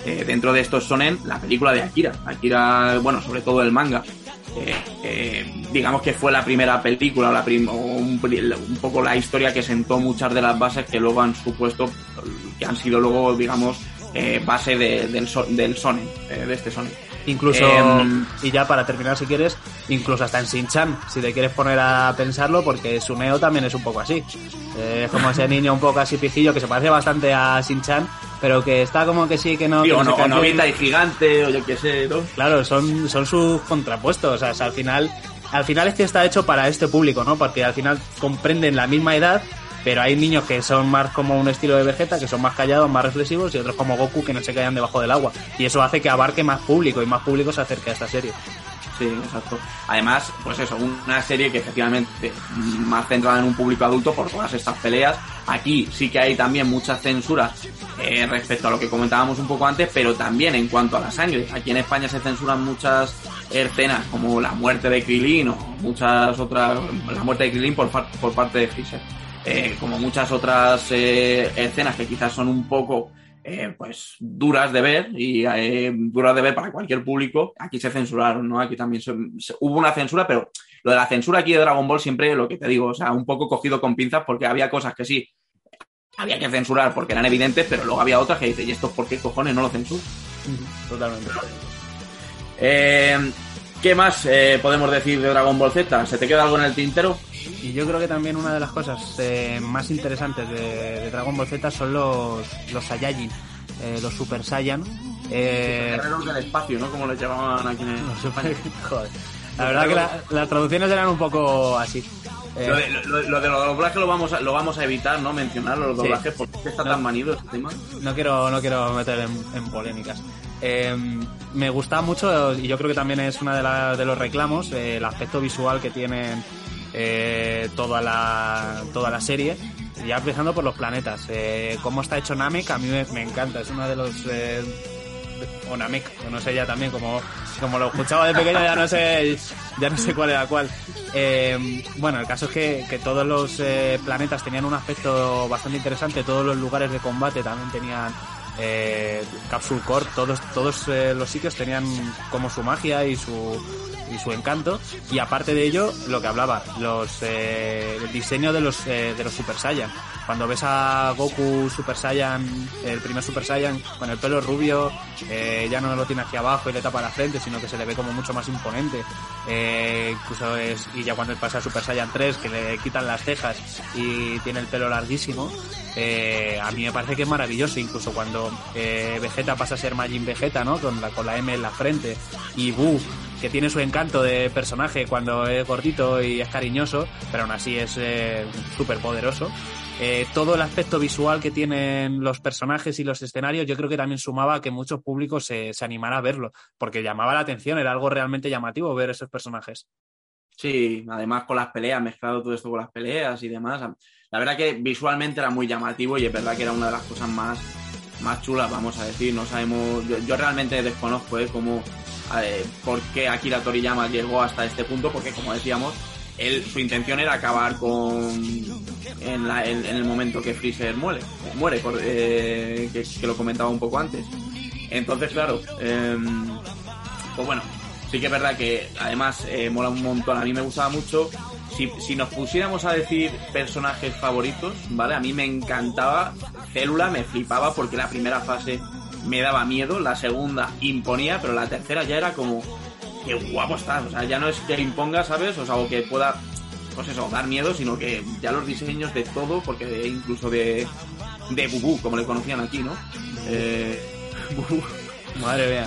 eh, dentro de estos sonen la película de Akira. Akira, bueno, sobre todo el manga. Eh, eh, digamos que fue la primera película la prim un, un, poco la historia que sentó muchas de las bases que luego han supuesto que han sido luego digamos base de, del, del Sonen, de este Sonen. Incluso, eh, y ya para terminar si quieres, incluso hasta en Shin-Chan, si te quieres poner a pensarlo, porque Suneo también es un poco así. Eh, es como ese niño un poco así pijillo que se parece bastante a Shin-Chan, pero que está como que sí, que no. Sí, que o, no, o Novita y Gigante, o yo qué sé, ¿no? Claro, son, son sus contrapuestos. O sea, al final, al final este está hecho para este público, ¿no? Porque al final comprenden la misma edad, pero hay niños que son más como un estilo de Vegeta, que son más callados, más reflexivos, y otros como Goku que no se callan debajo del agua. Y eso hace que abarque más público y más público se acerque a esta serie. Sí, exacto. Además, pues eso, una serie que efectivamente más centrada en un público adulto por todas estas peleas. Aquí sí que hay también muchas censuras eh, respecto a lo que comentábamos un poco antes, pero también en cuanto a la sangre. Aquí en España se censuran muchas escenas como la muerte de Krilin o muchas otras, la muerte de Krilin por, parte de Freezer. Eh, como muchas otras eh, escenas que quizás son un poco eh, pues duras de ver y eh, duras de ver para cualquier público, aquí se censuraron, ¿no? Aquí también se, se, hubo una censura, pero lo de la censura aquí de Dragon Ball siempre lo que te digo, o sea, un poco cogido con pinzas porque había cosas que sí había que censurar porque eran evidentes, pero luego había otras que dice, ¿y esto por qué cojones no lo censuro? Totalmente. Eh, ¿Qué más eh, podemos decir de Dragon Ball Z? ¿Se te queda algo en el tintero? Y yo creo que también una de las cosas eh, más interesantes de, de, Dragon Ball Z son los, los Saiyajin, eh, los Super Saiyan. Eh, guerreros del espacio, ¿no? Como les llamaban aquí en el... (laughs) Los super... (laughs) Joder. La verdad que la, las traducciones eran un poco así. Eh, lo, de, lo, lo, de, los doblajes lo vamos a, lo vamos a evitar, ¿no? Mencionar los doblajes, sí. porque está no, tan manido este tema. No quiero, no quiero meter en, en polémicas. Eh, me gusta mucho, y yo creo que también es uno de, de los reclamos, eh, el aspecto visual que tienen eh, toda, la, toda la serie. Ya empezando por los planetas. Eh, cómo está hecho Namek, a mí me, encanta. Es uno de los. Eh, o Namek, no sé ya también, como, como lo escuchaba de pequeño, ya no sé, ya no sé cuál era cuál. Eh, bueno, el caso es que, que todos los eh, planetas tenían un aspecto bastante interesante, todos los lugares de combate también tenían eh, Capsule Core, todos, todos eh, los sitios tenían como su magia y su, y su encanto. Y aparte de ello, lo que hablaba, los, eh, el diseño de los, eh, de los Super Saiyan. Cuando ves a Goku Super Saiyan, el primer Super Saiyan, con el pelo rubio, eh, ya no lo tiene hacia abajo y le tapa la frente, sino que se le ve como mucho más imponente. Incluso es, y ya cuando pasa Super Saiyan 3, que le quitan las cejas y tiene el pelo larguísimo, a mí me parece que es maravilloso. Incluso cuando Vegeta pasa a ser Majin Vegeta, ¿no? Con la, con la M en la frente, y Buu que tiene su encanto de personaje cuando es gordito y es cariñoso, pero aún así es eh, súper poderoso. Eh, todo el aspecto visual que tienen los personajes y los escenarios, yo creo que también sumaba a que muchos públicos se, se animara a verlo, porque llamaba la atención, era algo realmente llamativo ver esos personajes. Sí, además con las peleas, mezclado todo esto con las peleas y demás. La verdad que visualmente era muy llamativo y es verdad que era una de las cosas más, más chulas, vamos a decir. No sabemos, yo, yo realmente desconozco ¿eh? cómo eh, por qué Akira Toriyama llegó hasta este punto, porque como decíamos, él, su intención era acabar con en, la, en, el momento que Freezer muere, muere por, eh, que, lo comentaba un poco antes. Entonces, claro, eh, pues bueno, sí que es verdad que además eh, mola un montón, a mí me gustaba mucho. Si, si, nos pusiéramos a decir personajes favoritos, ¿vale? A mí me encantaba Célula, me flipaba porque la primera fase me daba miedo, la segunda imponía, pero la tercera ya era como, qué guapo estás, o sea, ya no es que imponga, ¿sabes? O sea, o que pueda, pues eso, dar miedo, sino que ya los diseños de todo, porque incluso de, de Bubú, como le conocían aquí, ¿no? Eh. (laughs) Madre mía.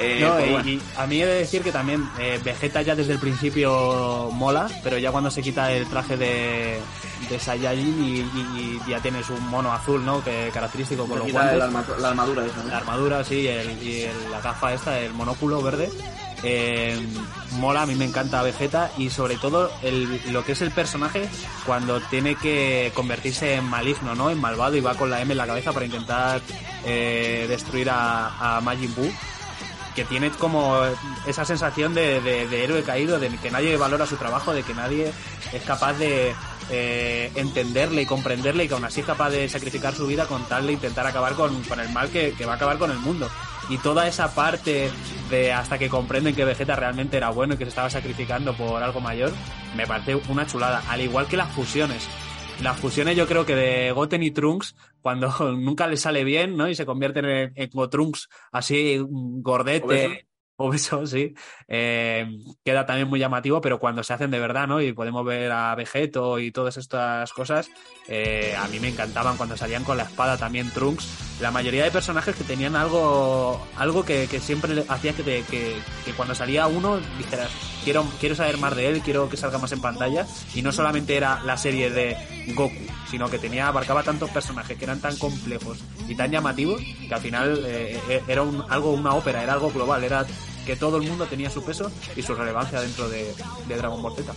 Eh, no, pues bueno. y, a mí he de decir que también eh, Vegeta ya desde el principio mola, pero ya cuando se quita el traje de, de Saiyajin y, y, y, ya tienes un mono azul, ¿no? Que característico con los guantes. La, arma, la armadura esa, ¿no? La armadura, sí, el, y el, la gafa esta, el monóculo verde. Eh, mola, a mí me encanta Vegeta y sobre todo el, lo que es el personaje cuando tiene que convertirse en maligno, ¿no? En malvado y va con la M en la cabeza para intentar eh, destruir a, a Majin Buu que tiene como esa sensación de, héroe caído, de que nadie valora su trabajo, de que nadie es capaz de eh, entenderle y comprenderle y que aún así es capaz de sacrificar su vida con tal de intentar acabar con, con el mal que, que va a acabar con el mundo. Y toda esa parte de hasta que comprenden que Vegeta realmente era bueno y que se estaba sacrificando por algo mayor, me parece una chulada. Al igual que las fusiones. Las fusiones yo creo que de Goten y Trunks, cuando (laughs) nunca les sale bien, ¿no? Y se convierten en, en Trunks así gordete, Obeso. (laughs) obeso, sí, eh, queda también muy llamativo, pero cuando se hacen de verdad, ¿no? Y podemos ver a Vegeto y todas estas cosas, eh, a mí me encantaban cuando salían con la espada también Trunks. La mayoría de personajes que tenían algo, algo que, que siempre hacía que, te- que, que cuando salía uno dijeras, quiero, quiero saber más de él, quiero que salga más en pantalla. Y no solamente era la serie de Goku, sino que tenía, abarcaba tantos personajes que eran tan complejos y tan llamativos que al final eh, eh, era un, algo, una ópera, era algo global, era que todo el mundo tenía su peso y su relevancia dentro de, de Dragon Ball Z.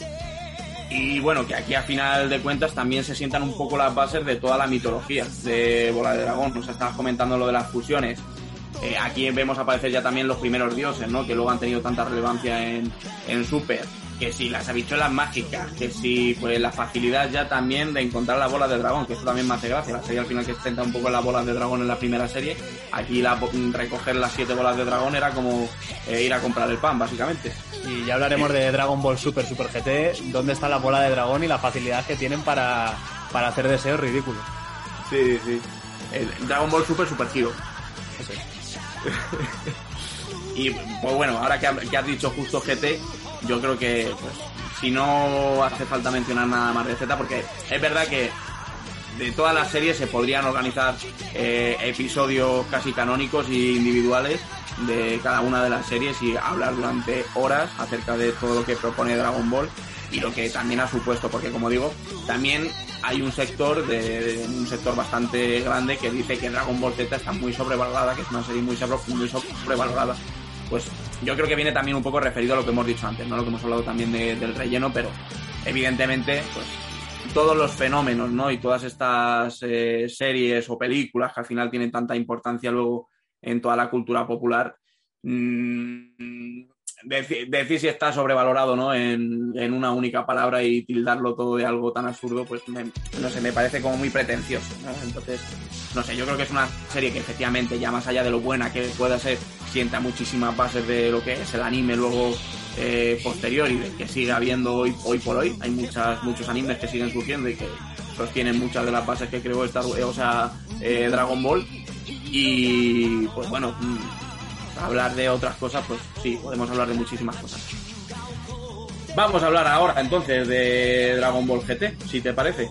Y bueno, que aquí a final de cuentas también se sientan un poco las bases de toda la mitología de Bola de Dragón. Nos estabas comentando lo de las fusiones. Eh, aquí vemos aparecer ya también los primeros dioses, ¿no? Que luego han tenido tanta relevancia en, en Super. Que si las habichuelas mágicas, que si pues la facilidad ya también de encontrar las bolas de dragón, que esto también me hace gracia. La serie al final que se centra un poco las bolas de dragón en la primera serie. Aquí la, recoger las siete bolas de dragón era como eh, ir a comprar el pan, básicamente. Y ya hablaremos de Dragon Ball Super Super GT, dónde está la bola de dragón y la facilidad que tienen para, para hacer deseos ridículos. Sí, sí. El Dragon Ball Super Super Hero. Eso. (laughs) Y pues bueno, ahora que has dicho justo GT, yo creo que pues si no hace falta mencionar nada más de Z, porque es verdad que de todas las series se podrían organizar eh, episodios casi canónicos e individuales de cada una de las series y hablar durante horas acerca de todo lo que propone Dragon Ball y lo que también ha supuesto, porque como digo, también hay un sector de, de- un sector bastante grande que dice que Dragon Ball Z está muy sobrevalorada, que es una serie muy, sobre- muy sobrevalorada. Pues yo creo que viene también un poco referido a lo que hemos dicho antes, ¿no? Lo que hemos hablado también de- del relleno, pero evidentemente, pues todos los fenómenos, ¿no? Y todas estas eh, series o películas que al final tienen tanta importancia luego en toda la cultura popular, mm, deci- decir si está sobrevalorado, ¿no? En, en una única palabra y tildarlo todo de algo tan absurdo, pues me- no sé, me parece como muy pretencioso, ¿no? Entonces, no sé, yo creo que es una serie que efectivamente, ya más allá de lo buena que pueda ser, sienta muchísimas bases de lo que es el anime luego eh, posterior y del que sigue habiendo hoy, hoy por hoy. Hay muchas, muchos animes que siguen surgiendo y que sostienen muchas de las bases que creó Star Wars, o sea, eh, Dragon Ball. Y pues bueno, mm, hablar de otras cosas, pues sí, podemos hablar de muchísimas cosas. Vamos a hablar ahora entonces de Dragon Ball GT, si te parece.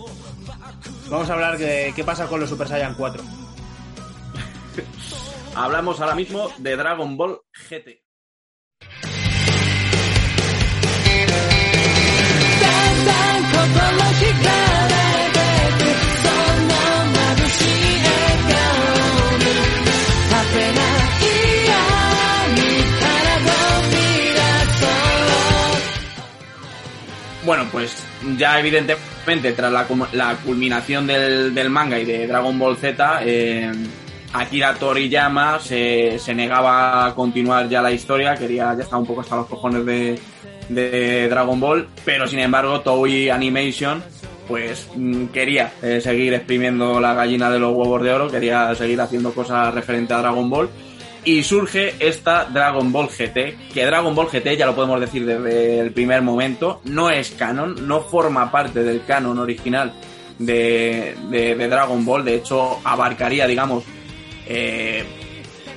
Vamos a hablar de qué pasa con los Super Saiyan 4. (laughs) Hablamos ahora mismo de Dragon Ball GT. Bueno, pues ya evidentemente tras la, la culminación del, del manga y de Dragon Ball Z, eh, Akira Toriyama se, se negaba a continuar ya la historia, quería, ya estaba un poco hasta los cojones de, Dragon Ball, pero sin embargo Toei Animation pues mm, quería eh, seguir exprimiendo la gallina de los huevos de oro, quería seguir haciendo cosas referentes a Dragon Ball y surge esta Dragon Ball GT, que Dragon Ball GT, ya lo podemos decir desde el primer momento, no es canon, no forma parte del canon original de, de- Dragon Ball, de hecho abarcaría, digamos, eh,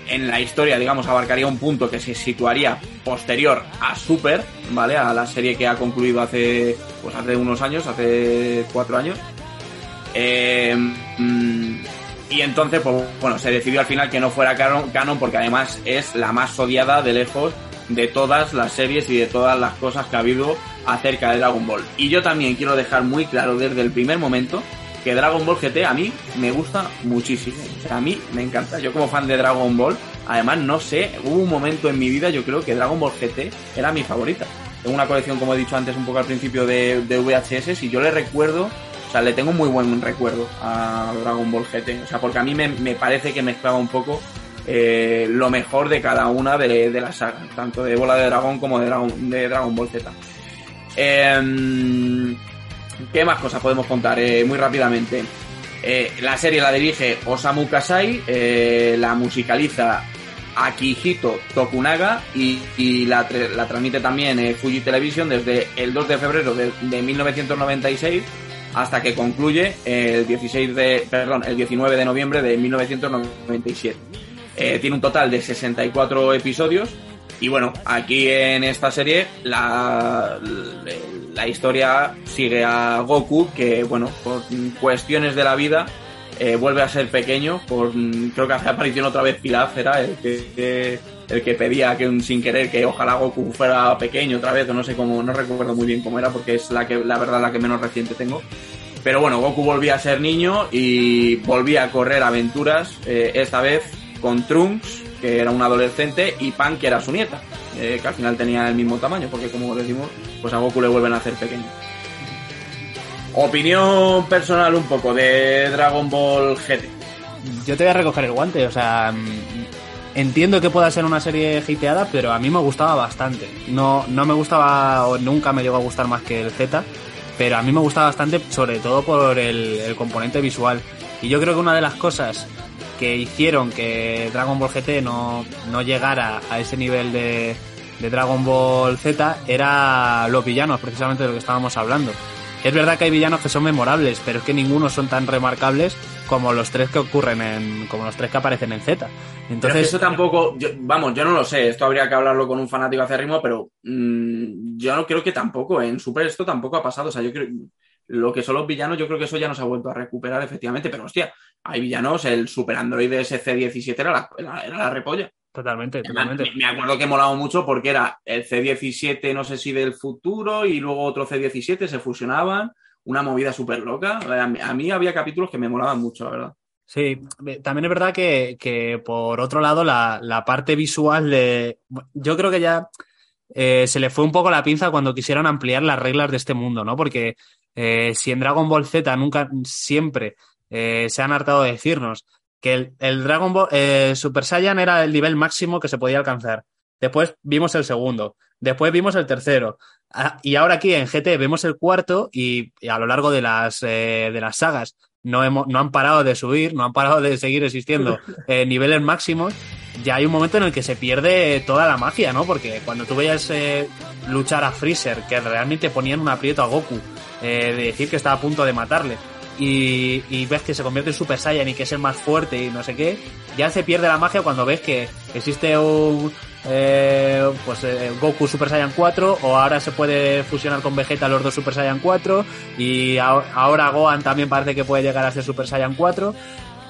en la historia, digamos, abarcaría un punto que se situaría posterior a Super, ¿vale? A la serie que ha concluido hace, pues hace unos años, hace cuatro años. Eh, mm, y entonces, pues bueno, se decidió al final que no fuera canon, porque además es la más odiada de lejos de todas las series y de todas las cosas que ha habido acerca de Dragon Ball. Y yo también quiero dejar muy claro desde el primer momento que Dragon Ball GT a mí me gusta muchísimo. A mí me encanta. Yo como fan de Dragon Ball, además no sé, hubo un momento en mi vida, yo creo que Dragon Ball GT era mi favorita. Tengo una colección, como he dicho antes un poco al principio, de, de VHS y yo le recuerdo, sea, le tengo muy buen recuerdo a Dragon Ball GT. O sea, porque a mí me, parece que mezclaba un poco eh, lo mejor de cada una de, las sagas, tanto de Bola de Dragón como de Dragon, de Dragon Ball Z. Em, ¿Qué más cosas podemos contar? Eh, muy rápidamente. Eh, la serie la dirige Osamu Kasai, eh, la musicaliza Akihito Tokunaga y, y la, tra- la transmite también Fuji Television desde el 2 de febrero de, de 1996 hasta que concluye el 16 de, perdón, el 19 de noviembre de 1997. Eh, tiene un total de 64 episodios y bueno, aquí en esta serie la, la historia sigue a Goku que bueno, por cuestiones de la vida eh, vuelve a ser pequeño, por creo que hace aparición otra vez Pilaf, era el que, el que pedía que un sin querer que ojalá Goku fuera pequeño otra vez, o no sé cómo, no recuerdo muy bien cómo era porque es la que la verdad la que menos reciente tengo. Pero bueno, Goku volvía a ser niño y volvía a correr aventuras, eh, esta vez con Trunks, que era un adolescente, y Pan, que era su nieta, eh, que al final tenía el mismo tamaño, porque como decimos, pues a Goku le vuelven a hacer pequeño. Opinión personal un poco de Dragon Ball GT. Yo te voy a recoger el guante, o sea, entiendo que pueda ser una serie hiteada, pero a mí me gustaba bastante. No, no me gustaba o nunca me llegó a gustar más que el Z, pero a mí me gustaba bastante, sobre todo por el, componente visual. Y yo creo que una de las cosas que hicieron que Dragon Ball GT no, no llegara a ese nivel de, de Dragon Ball Z era los villanos, precisamente de lo que estábamos hablando. Es verdad que hay villanos que son memorables, pero es que ninguno son tan remarcables como los tres que ocurren en, como los tres que aparecen en Z. Pero es que Entonces, eso tampoco, yo- vamos, yo no lo sé, esto habría que hablarlo con un fanático acérrimo, pero mm, yo no creo que tampoco, en Super esto tampoco ha pasado, o sea, yo creo, lo que son los villanos, yo creo que eso ya no se ha vuelto a recuperar efectivamente, pero hostia, hay villanos, el Super Android SC17 era la, era la repolla. Totalmente, totalmente. Me me acuerdo que molaba mucho porque era el C17, no sé si del futuro, y luego otro C17, se fusionaban, una movida súper loca. A mí, había capítulos que me molaban mucho, la verdad. Sí, también es verdad que, que por otro lado la, la parte visual de... Yo creo que ya eh, se le fue un poco la pinza cuando quisieron ampliar las reglas de este mundo, ¿no? Porque eh, si en Dragon Ball Z nunca, siempre eh, se han hartado de decirnos que el, el Dragon Ball eh, Super Saiyan era el nivel máximo que se podía alcanzar. Después vimos el segundo, después vimos el tercero. Y ahora aquí en GT vemos el cuarto y, y a lo largo de las, eh, de las sagas no, hemos, no han parado de subir, no han parado de seguir existiendo (laughs) eh, niveles máximos. Ya hay un momento en el que se pierde toda la magia, ¿no? Porque cuando tú veías eh, luchar a Freezer, que realmente ponían un aprieto a Goku, eh, de decir que estaba a punto de matarle, y, y ves que se convierte en Super Saiyan y que es el más fuerte y no sé qué, ya se pierde la magia cuando ves que existe un eh, pues eh, Goku Super Saiyan 4 o ahora se puede fusionar con Vegeta los dos Super Saiyan 4 y ahora Gohan también parece que puede llegar a ser Super Saiyan 4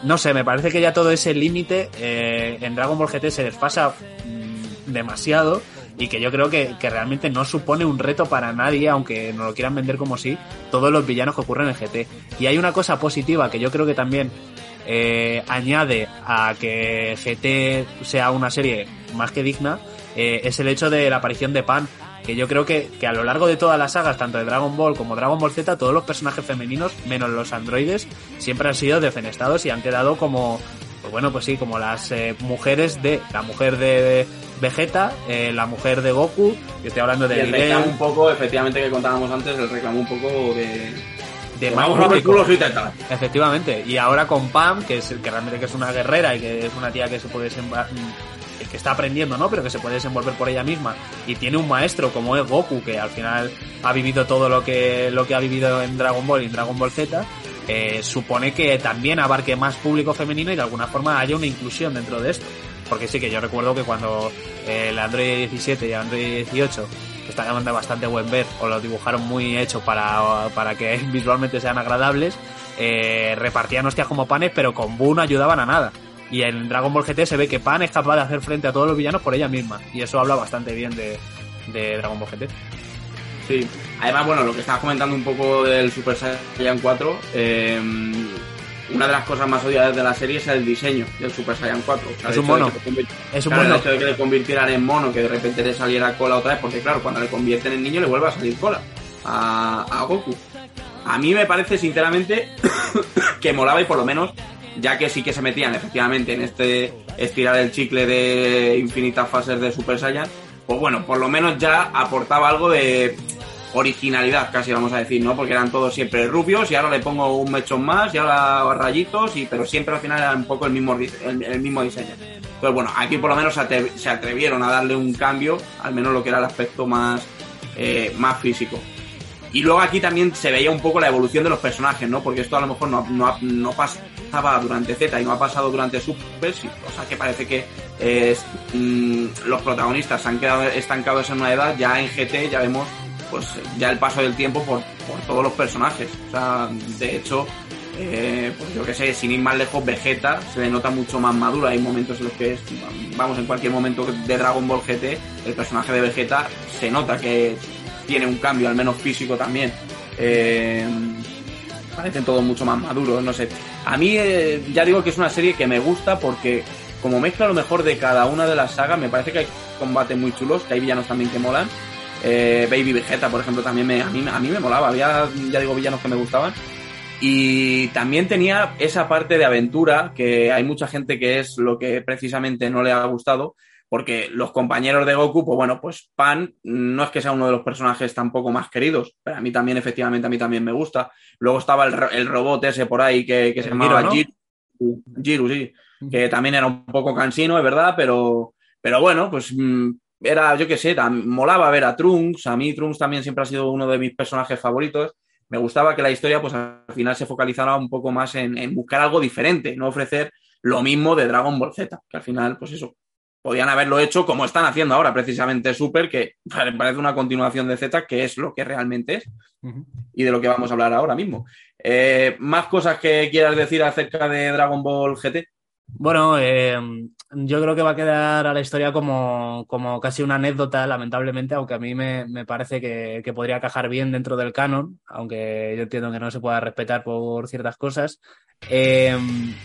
no sé, me parece que ya todo ese límite eh, en Dragon Ball GT se desfasa mm, demasiado y que yo creo que, que realmente no supone un reto para nadie, aunque nos lo quieran vender como si, todos los villanos que ocurren en GT. Y hay una cosa positiva que yo creo que también eh, añade a que GT sea una serie más que digna, eh, es el hecho de la aparición de Pan. Que yo creo que, que a lo largo de todas las sagas, tanto de Dragon Ball como Dragon Ball Z, todos los personajes femeninos, menos los androides, siempre han sido defenestados y han quedado como, pues bueno, pues sí, como las eh, mujeres de, la mujer de Vegeta, eh, la mujer de Goku, que estoy hablando Y de el reclamo un poco, efectivamente, que contábamos antes, el reclamo un poco de... de más Vamos a ver público. culos y. Efectivamente. Y ahora con Pam, que es que realmente que es una guerrera y que es una tía que se puede mm, que está aprendiendo, ¿no? Pero que se puede desenvolver por ella misma. Y tiene un maestro como es Goku, que al final ha vivido todo lo que, lo que ha vivido en Dragon Ball y en Dragon Ball Z. eh, supone que también abarque más público femenino y de alguna forma haya una inclusión dentro de esto. Porque sí que yo recuerdo que cuando eh, el Android 17 y el Android 18 que estaban de bastante buen ver o lo dibujaron muy hecho para, para que (laughs) visualmente sean agradables, eh, repartían hostias como panes, pero con Boo no ayudaban a nada. Y en Dragon Ball GT se ve que Pan es capaz de hacer frente a todos los villanos por ella misma. Y eso habla bastante bien de, de Dragon Ball GT. Sí. Además, bueno, lo que estabas comentando un poco del Super Saiyan 4, eh, una de las cosas más odiadas de la serie es el diseño del Super Saiyan 4. O sea, Es un mono. que le convir- Es un claro, mono. El hecho de que le convirtieran en mono, que de repente le saliera cola otra vez, porque claro, cuando le convierten en niño le vuelve a salir cola a, a Goku. A mí me parece, sinceramente, (coughs) que molaba y por lo menos, ya que sí que se metían efectivamente en este estirar el chicle de infinitas fases de Super Saiyan, pues bueno, por lo menos ya aportaba algo de originalidad, casi vamos a decir, ¿no? Porque eran todos siempre rubios y ahora le pongo un mechón más y ahora rayitos, y, pero siempre al final era un poco el mismo, el, el mismo diseño. Entonces, bueno, aquí por lo menos se, atre- se atrevieron a darle un cambio, al menos lo que era el aspecto más, eh, más físico. Y luego aquí también se veía un poco la evolución de los personajes, ¿no? Porque esto a lo mejor no, no, no pasaba durante Z y no ha pasado durante Super, o sea que parece que mm, los protagonistas se han quedado estancados en una edad, ya en GT ya vemos pues ya el paso del tiempo por, por todos los personajes. O sea, de hecho, eh, pues yo que sé, sin ir más lejos, Vegeta se le nota mucho más maduro. Hay momentos en los que, es, vamos, en cualquier momento de Dragon Ball GT, el personaje de Vegeta se nota que tiene un cambio, al menos físico también. Eh, parecen todos mucho más maduros, no sé. A mí, eh, ya digo que es una serie que me gusta porque, como mezcla lo mejor de cada una de las sagas, me parece que hay combates muy chulos, que hay villanos también que molan. Eh, Baby Vegeta, por ejemplo, también me, a, mí, a mí me molaba. Había, ya digo, villanos que me gustaban. Y también tenía esa parte de aventura que hay mucha gente que es lo que precisamente no le ha gustado, porque los compañeros de Goku, pues bueno, pues Pan no es que sea uno de los personajes tampoco más queridos, pero a mí también, efectivamente, a mí también me gusta. Luego estaba el, el robot ese por ahí que, que se llamaba ¿no? Jiru, Jiru, sí, que también era un poco cansino, es verdad, pero, pero bueno, pues mm, era, yo qué sé, molaba ver a Trunks, a mí Trunks también siempre ha sido uno de mis personajes favoritos. Me gustaba que la historia, pues al final se focalizara un poco más en, en buscar algo diferente, no ofrecer lo mismo de Dragon Ball Z, que al final, pues eso, podían haberlo hecho como están haciendo ahora, precisamente Super, que (laughs) parece una continuación de Z, que es lo que realmente es y de lo que vamos a hablar ahora mismo. Eh, ¿Más cosas que quieras decir acerca de Dragon Ball GT? Bueno, eh, yo creo que va a quedar a la historia como, como casi una anécdota, lamentablemente, aunque a mí me, me parece que, que podría cajar bien dentro del canon, aunque yo entiendo que no se pueda respetar por ciertas cosas. Eh,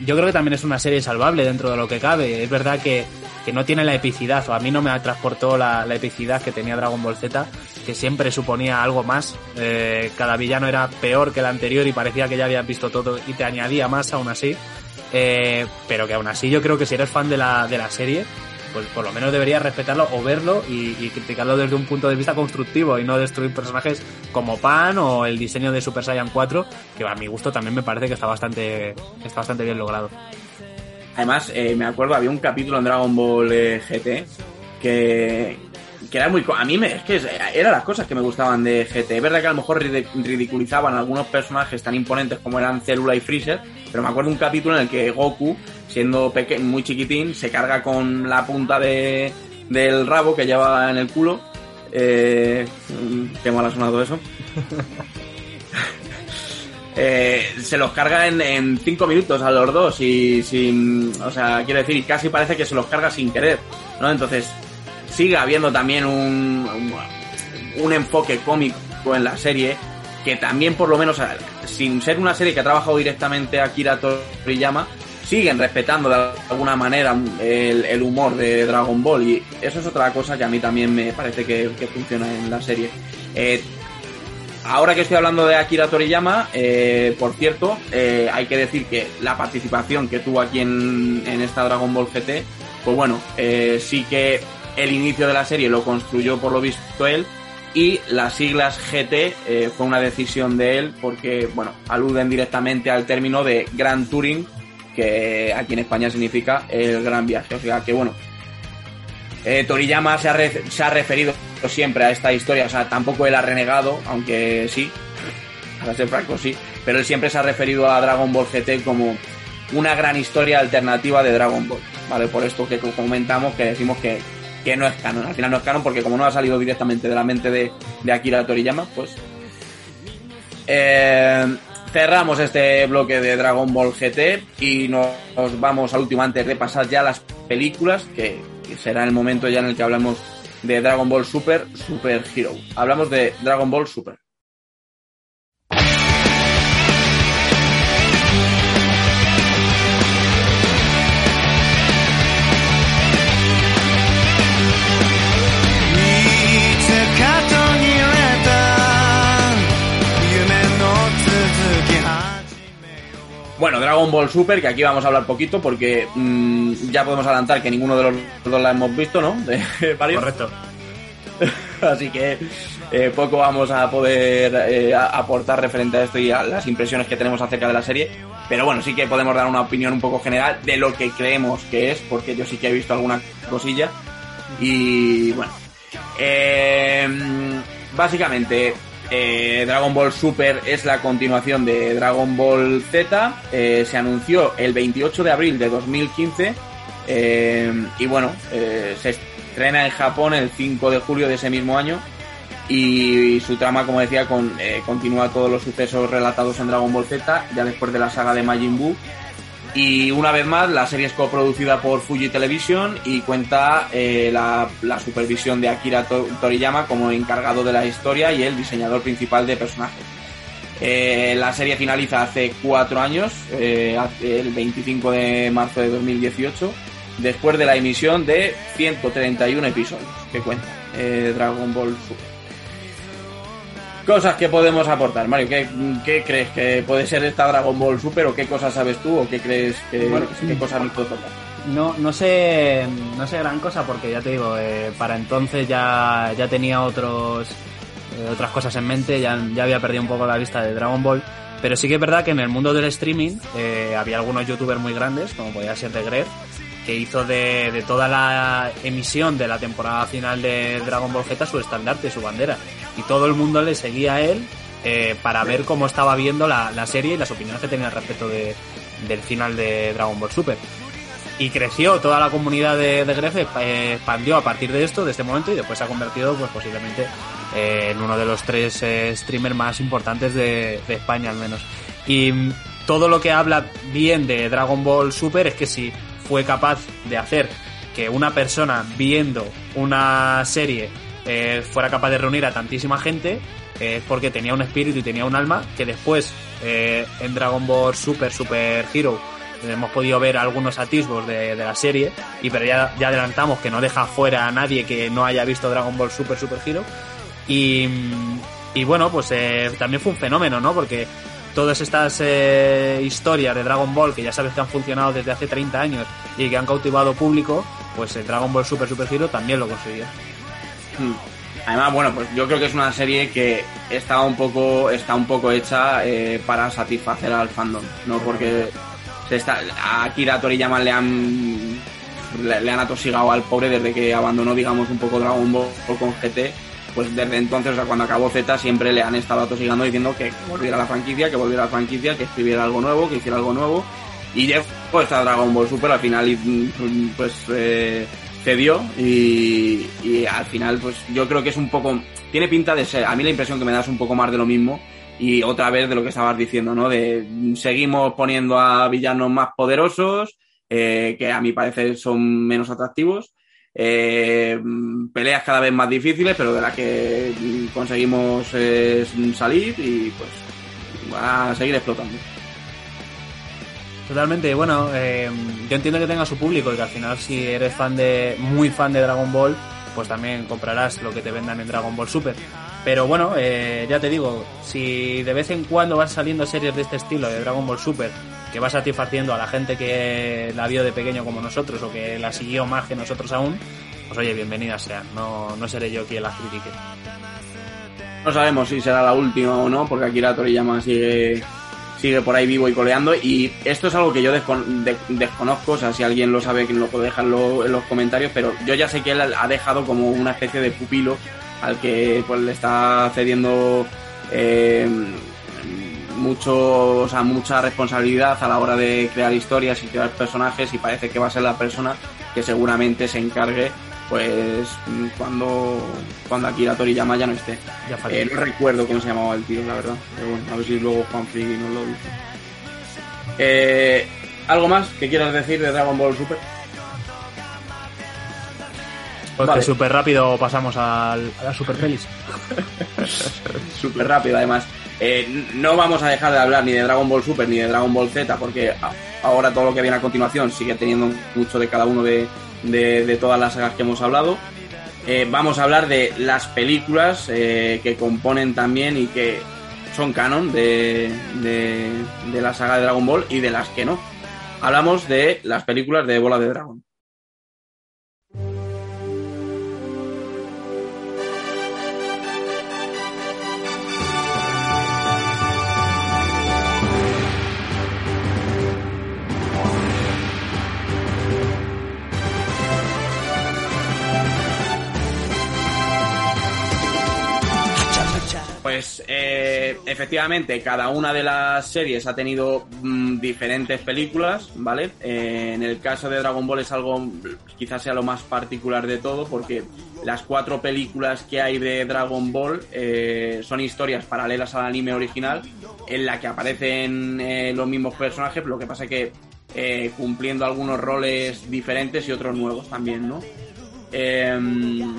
yo creo que también es una serie salvable dentro de lo que cabe. Es verdad que, que no tiene la epicidad, o a mí no me transportó la, la epicidad que tenía Dragon Ball Z, que siempre suponía algo más. Eh, cada villano era peor que el anterior y parecía que ya habías visto todo y te añadía más aún así. Eh, pero que aún así yo creo que si eres fan de la, de la serie, pues por lo menos deberías respetarlo o verlo y, criticarlo desde un punto de vista constructivo y no destruir personajes como Pan o el diseño de Super Saiyan 4, que a mi gusto también me parece que está bastante, está bastante bien logrado. Además, eh, me acuerdo, había un capítulo en Dragon Ball eh, GT que, que era muy... A mí me, es que eran las cosas que me gustaban de GT. Es verdad que a lo mejor ridiculizaban algunos personajes tan imponentes como eran Célula y Freezer, pero me acuerdo un capítulo en el que Goku, siendo peque muy chiquitín, se carga con la punta de, del rabo que lleva en el culo. Eh, qué mal ha sonado eso. (laughs) Eh, se los carga en, en cinco minutos a los dos y sin, o sea, quiero decir, casi parece que se los carga sin querer, ¿no? Entonces, sigue habiendo también un, un, un enfoque cómico en la serie que también por lo menos, sin ser una serie que ha trabajado directamente Akira Toriyama, siguen respetando de alguna manera el, el humor de Dragon Ball y eso es otra cosa que a mí también me parece que, que funciona en la serie. Eh, Ahora que estoy hablando de Akira Toriyama, eh, por cierto, eh, hay que decir que la participación que tuvo aquí en, en esta Dragon Ball GT, pues bueno, eh, sí que el inicio de la serie lo construyó por lo visto él y las siglas GT eh, fue una decisión de él porque, bueno, aluden directamente al término de Grand Touring, que aquí en España significa el gran viaje. O sea que, bueno, eh, Toriyama se ha, se ha referido siempre a esta historia, o sea, tampoco él ha renegado, aunque sí, para ser franco, sí, pero él siempre se ha referido a Dragon Ball GT como una gran historia alternativa de Dragon Ball, ¿vale? Por esto que comentamos, que decimos que, que no es canon, al final no es canon porque como no ha salido directamente de la mente de, de Akira Toriyama, pues... Eh, cerramos este bloque de Dragon Ball GT y nos, vamos al último antes de pasar ya las películas, que, que será el momento ya en el que hablamos de Dragon Ball Super, Super Hero. Hablamos de Dragon Ball Super. Bueno, Dragon Ball Super, que aquí vamos a hablar poquito porque mm, ya podemos adelantar que ninguno de los dos la hemos visto, ¿no? De. (laughs) Correcto. (laughs) Así que eh, poco vamos a poder eh, aportar referente a esto y a las impresiones que tenemos acerca de la serie. Pero bueno, sí que podemos dar una opinión un poco general de lo que creemos que es, porque yo sí que he visto alguna cosilla. Y bueno, eh, básicamente eh, Dragon Ball Super es la continuación de Dragon Ball Z. eh, se anunció el 28 de abril de 2015 eh, y bueno, se estrena en Japón el 5 de julio de ese mismo año y su trama, como decía, con, continúa todos los sucesos relatados en Dragon Ball Z, ya después de la saga de Majin Buu. Y una vez más, la serie es coproducida por Fuji Television y cuenta eh, la, supervisión de Akira To- Toriyama como encargado de la historia y el diseñador principal de personajes. Eh, la serie finaliza hace cuatro años, eh, el 25 de marzo de 2018, después de la emisión de 131 episodios que cuenta Dragon Ball Super. Cosas que podemos aportar, Mario. ¿qué, qué crees que puede ser esta Dragon Ball Super o qué cosas sabes tú o qué crees que Bueno, qué cosas nos puede tocar? No, no sé, no sé gran cosa porque ya te digo, eh, para entonces ya, ya tenía otros, eh, otras cosas en mente, ya, ya había perdido un poco la vista de Dragon Ball, pero sí que es verdad que en el mundo del streaming eh, había algunos youtubers muy grandes, como podía ser de Gref, que hizo de, de toda la emisión de la temporada final de Dragon Ball Z su estandarte, su bandera, y todo el mundo le seguía a él eh, para ver cómo estaba viendo la, la serie y las opiniones que tenía al respecto de, del final de Dragon Ball Super. Y creció toda la comunidad de, de eh, expandió a partir de esto de este momento y después se ha convertido pues posiblemente eh, en uno de los tres streamers más importantes de, de España al menos. Y todo lo que habla bien de Dragon Ball Super es que si fue capaz de hacer que una persona viendo una serie eh, fuera capaz de reunir a tantísima gente eh, es porque tenía un espíritu y tenía un alma que después eh, en Dragon Ball Super Super Hero hemos podido ver algunos atisbos de, de la serie y pero ya, ya adelantamos que no deja fuera a nadie que no haya visto Dragon Ball Super Super Hero y, y bueno pues eh, también fue un fenómeno no porque todas estas eh, historias de Dragon Ball que ya sabes que han funcionado desde hace 30 años y que han cautivado público pues el Dragon Ball Super Super Hero también lo consiguió Mm. Además, bueno, pues yo creo que es una serie que está un poco, está un poco hecha eh, para satisfacer al fandom, ¿no? Porque se está, a Akira Toriyama le han le, le han atosigado al pobre desde que abandonó, digamos, un poco Dragon Ball con GT. Pues desde entonces, o sea, cuando acabó Z, siempre le han estado atosigando diciendo que volviera a la franquicia, que volviera a la franquicia, que escribiera algo nuevo, que hiciera algo nuevo. Y Jeff, pues está Dragon Ball Super, al final, mm, pues eh, cedió y, y al final, pues yo creo que es un poco. Tiene pinta de ser. A mí la impresión que me da es un poco más de lo mismo. Y otra vez de lo que estabas diciendo, ¿no? De mm, seguimos poniendo a villanos más poderosos, eh, que a mi parecer son menos atractivos. Eh, peleas cada vez más difíciles, pero de las que conseguimos eh, salir y pues a seguir explotando. Totalmente, bueno, eh, yo entiendo que tenga su público y que al final si eres fan de, muy fan de Dragon Ball, pues también comprarás lo que te vendan en Dragon Ball Super. Pero bueno, eh, ya te digo, si de vez en cuando van saliendo series de este estilo de Dragon Ball Super, que va satisfaciendo a la gente que la vio de pequeño como nosotros o que la siguió más que nosotros aún, pues oye, bienvenida sea, no, no seré yo quien las critique. No sabemos si será la última o no, porque Akira Toriyama sigue, sigue por ahí vivo y coleando. Y esto es algo que yo descon- de- desconozco, o sea, si alguien lo sabe, que lo puede dejar en, lo- en los comentarios, pero yo ya sé que él ha dejado como una especie de pupilo al que pues le está cediendo eh, mucho, o sea, mucha responsabilidad a la hora de crear historias y crear personajes y parece que va a ser la persona que seguramente se encargue pues cuando cuando Akira Toriyama ya no esté. Ya Eh, no recuerdo cómo se llamaba el tío, la verdad. Pero bueno, a ver si luego Juan Friki nos lo dice. Eh, ¿Algo más que quieras decir de Dragon Ball Super? Pues vale. súper rápido pasamos al- a la Super Pelis. (laughs) Súper rápido, además. Eh, no vamos a dejar de hablar ni de Dragon Ball Super ni de Dragon Ball Z, porque ahora todo lo que viene a continuación sigue teniendo mucho de cada uno de, todas las sagas que hemos hablado. Eh, vamos a hablar de las películas eh, que componen también y que son canon de la saga de Dragon Ball y de las que no. Hablamos de las películas de Bola de Dragón. Efectivamente, cada una de las series ha tenido mm, diferentes películas, ¿vale? Eh, en el caso de Dragon Ball es algo, quizás sea lo más particular de todo, porque las cuatro películas que hay de Dragon Ball eh, son historias paralelas al anime original, en la que aparecen eh, los mismos personajes, lo que pasa que eh, cumpliendo algunos roles diferentes y otros nuevos también, ¿no? Em,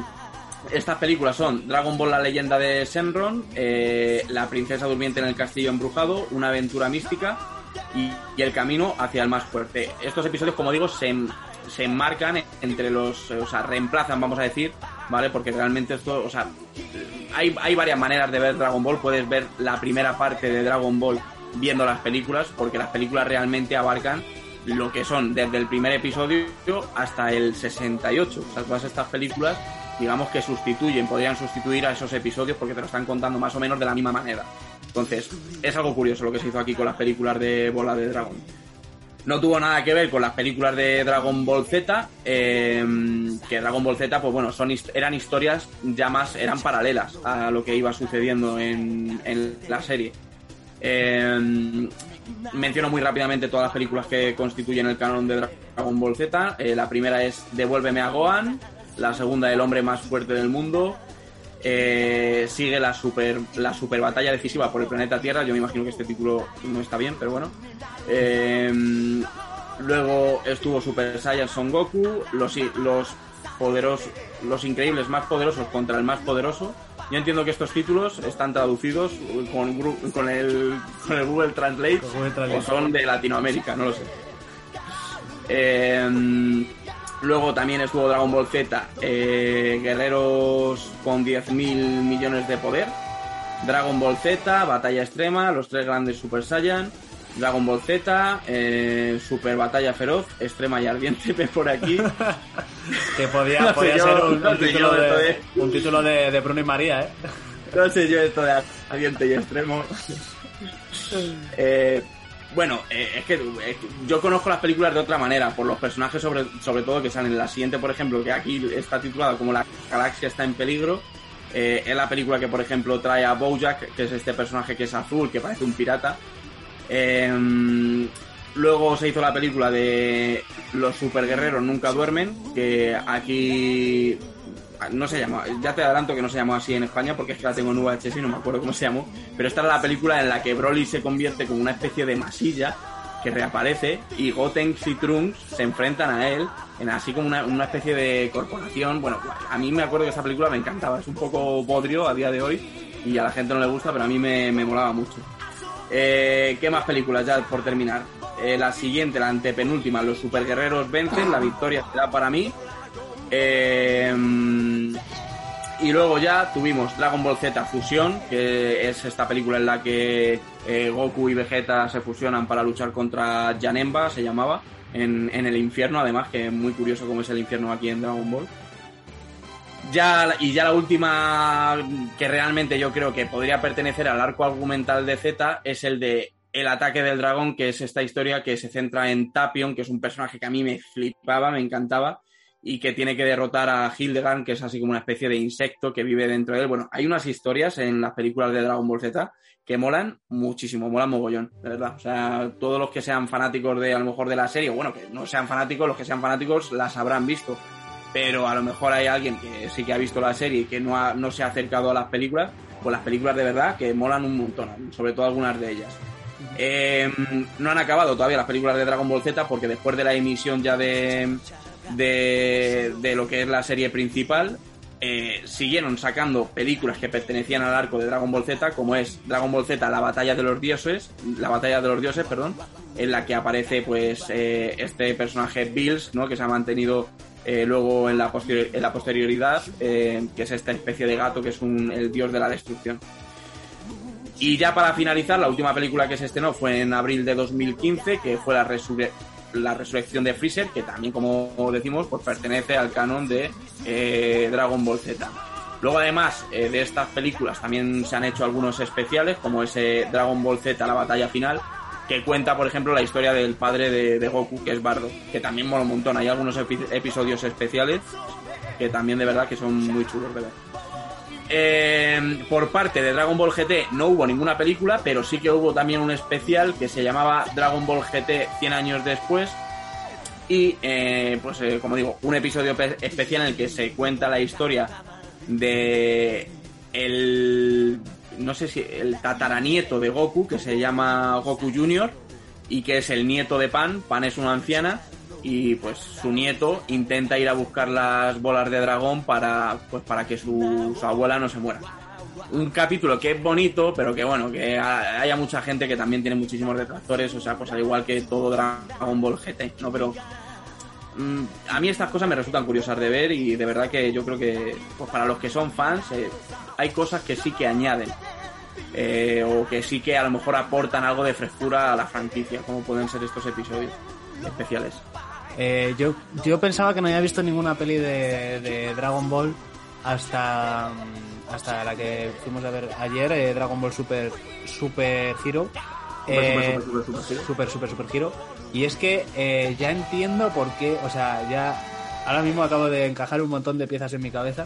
estas películas son Dragon Ball La leyenda de Senron, eh, La princesa durmiente en el castillo embrujado, Una aventura mística y, y El camino hacia el más fuerte. Estos episodios, como digo, se, se enmarcan entre los, o sea, reemplazan, vamos a decir, ¿vale? Porque realmente esto, o sea, hay, hay varias maneras de ver Dragon Ball. Puedes ver la primera parte de Dragon Ball viendo las películas, porque las películas realmente abarcan lo que son desde el primer episodio hasta el 68. O sea, todas estas películas, digamos que sustituyen, podrían sustituir a esos episodios porque te lo están contando más o menos de la misma manera. Entonces, es algo curioso lo que se hizo aquí con las películas de Bola de Dragón. No tuvo nada que ver con las películas de Dragon Ball Z, eh, que Dragon Ball Z, pues bueno, son, eran historias ya más, eran paralelas a lo que iba sucediendo en, en la serie. Eh, menciono muy rápidamente todas las películas que constituyen el canon de Dragon Ball Z. Eh, la primera es Devuélveme a Gohan, la segunda El hombre más fuerte del mundo. Eh, sigue la super, la super batalla decisiva por el planeta Tierra. Yo me imagino que este título no está bien, pero bueno. Eh, luego estuvo Super Saiyan Son Goku, los, los poderosos, los increíbles más poderosos contra el más poderoso. Yo entiendo que estos títulos están traducidos con, el, con el Google Translate, Google Translate. o son de Latinoamérica, no lo sé. Eh, luego también estuvo Dragon Ball Z, eh, guerreros con 10.000 millones de poder. Dragon Ball Z, Batalla Extrema, los tres grandes Super Saiyan. Dragon Ball Z, eh, Super Batalla Feroz, Extrema y Ardiente, (laughs) por aquí. (laughs) Que podía, No podía yo, ser un, no un sé título, yo, esto de, es- un título de, de Bruno y María, ¿eh? No sé yo esto de Ardiente y Extremo. (laughs) Eh, bueno, eh, es, que, que yo conozco las películas de otra manera, por los personajes sobre, sobre todo que salen. La siguiente, por ejemplo, que aquí está titulada como La galaxia está en peligro, eh, es la película que, por ejemplo, trae a Bojack, que es este personaje que es azul, que parece un pirata. Eh, luego se hizo la película de Los superguerreros nunca duermen, que aquí no se llama, ya te adelanto que no se llamó así en España porque es que la tengo en VHS y no me acuerdo cómo se llamó, pero esta era la película en la que Broly se convierte como una especie de masilla que reaparece y Gotenks y Trunks se enfrentan a él en así como una, una especie de corporación. Bueno, a mí me acuerdo que esa película me encantaba, es un poco bodrio a día de hoy y a la gente no le gusta, pero a mí me, me molaba mucho. Eh, ¿Qué más películas ya por terminar? Eh, la siguiente, la antepenúltima, Los superguerreros vencen, la victoria será para mí. Eh, y luego ya tuvimos Dragon Ball Z Fusión, que es esta película en la que eh, Goku y Vegeta se fusionan para luchar contra Janemba, se llamaba, en, en el infierno, además, que es muy curioso cómo es el infierno aquí en Dragon Ball. Ya, y ya la última que realmente yo creo que podría pertenecer al arco argumental de Z es el de El ataque del dragón, que es esta historia que se centra en Tapion, que es un personaje que a mí me flipaba, me encantaba, y que tiene que derrotar a Hildegard, que es así como una especie de insecto que vive dentro de él. Bueno, hay unas historias en las películas de Dragon Ball Z que molan muchísimo, molan mogollón, de verdad. O sea, todos los que sean fanáticos de a lo mejor de la serie, bueno, que no sean fanáticos, los que sean fanáticos las habrán visto. Pero a lo mejor hay alguien que sí que ha visto la serie y que no, ha- no se ha acercado a las películas, pues las películas de verdad que molan un montón, sobre todo algunas de ellas. Eh, no han acabado todavía las películas de Dragon Ball Z porque después de la emisión ya de, de, de lo que es la serie principal, eh, siguieron sacando películas que pertenecían al arco de Dragon Ball Z, como es Dragon Ball Z, la batalla de los dioses, la batalla de los dioses, perdón, en la que aparece pues eh, este personaje Bills, ¿no? que se ha mantenido eh, luego en la, en la posterioridad, eh, que es esta especie de gato que es un, el dios de la destrucción. Y ya para finalizar, la última película que se estrenó fue en abril de 2015, que fue la, la resurrección de Freezer, que también, como decimos, pues pertenece al canon de eh, Dragon Ball Z. Luego, además eh, de estas películas, también se han hecho algunos especiales, como ese Dragon Ball Z, la batalla final, que cuenta, por ejemplo, la historia del padre de, Goku, que es Bardo, que también mola un montón. Hay algunos epi- episodios especiales que también de verdad que son muy chulos de ver. Eh, por parte de Dragon Ball GT no hubo ninguna película, pero sí que hubo también un especial que se llamaba Dragon Ball GT 100 años después. Y, eh, pues, eh, como digo, un episodio pe- especial en el que se cuenta la historia de el no sé si el tataranieto de Goku que se llama Goku Junior y que es el nieto de Pan. Pan es una anciana y pues su nieto intenta ir a buscar las bolas de dragón para pues para que su, abuela no se muera. Un capítulo que es bonito, pero que bueno, que ha- haya mucha gente que también tiene muchísimos detractores, o sea, pues al igual que todo Dragon Ball GT, ¿no? Pero mm, a mí estas cosas me resultan curiosas de ver y de verdad que yo creo que pues para los que son fans eh, hay cosas que sí que añaden eh, o que sí que a lo mejor aportan algo de frescura a la franquicia, como pueden ser estos episodios especiales. Eh, yo, yo pensaba que no había visto ninguna peli de, de Dragon Ball hasta, hasta la que fuimos a ver ayer, eh, Dragon Ball Super, Super Hero. Eh, Super, super, super, super, super. super, Hero. Y es que eh, ya entiendo por qué, o sea, ya ahora mismo acabo de encajar un montón de piezas en mi cabeza.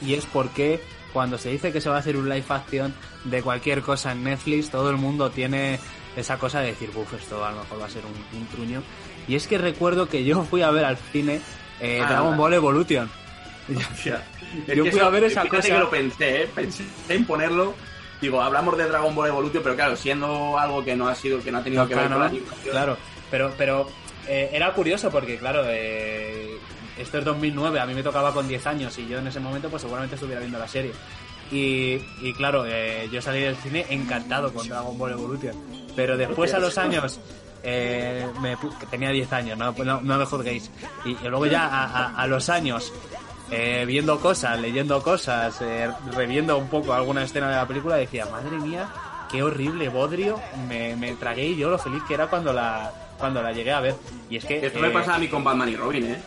Y es porque cuando se dice que se va a hacer un live action de cualquier cosa en Netflix, todo el mundo tiene esa cosa de decir, buf, esto a lo mejor va a ser un, un truño. Y es que recuerdo que yo fui a ver al cine eh, Ah, Dragon. Ball Evolution. (laughs) (laughs) Yo fui a ver esa cosa. que lo pensé, ¿eh? pensé en ponerlo. Digo, hablamos de Dragon Ball Evolution, pero claro, siendo algo que no ha sido, que no ha tenido que ver con la animación. Claro, pero, pero eh, era curioso porque, claro, eh, esto es 2009, a mí me tocaba con 10 años y yo en ese momento pues seguramente estuviera viendo la serie. Y, y claro, eh, yo salí del cine encantado con Dragon Ball Evolution. Pero después a los años, eh, me tenía 10 años, no, no, no me juzguéis. Y, y luego ya a, a- a los años, eh, viendo cosas, leyendo cosas, eh, reviendo un poco alguna escena de la película, decía, madre mía, qué horrible bodrio me, me tragué y yo lo feliz que era cuando la cuando la llegué a ver. Y es que Esto me eh, pasa a mí con Batman y Robin, ¿eh?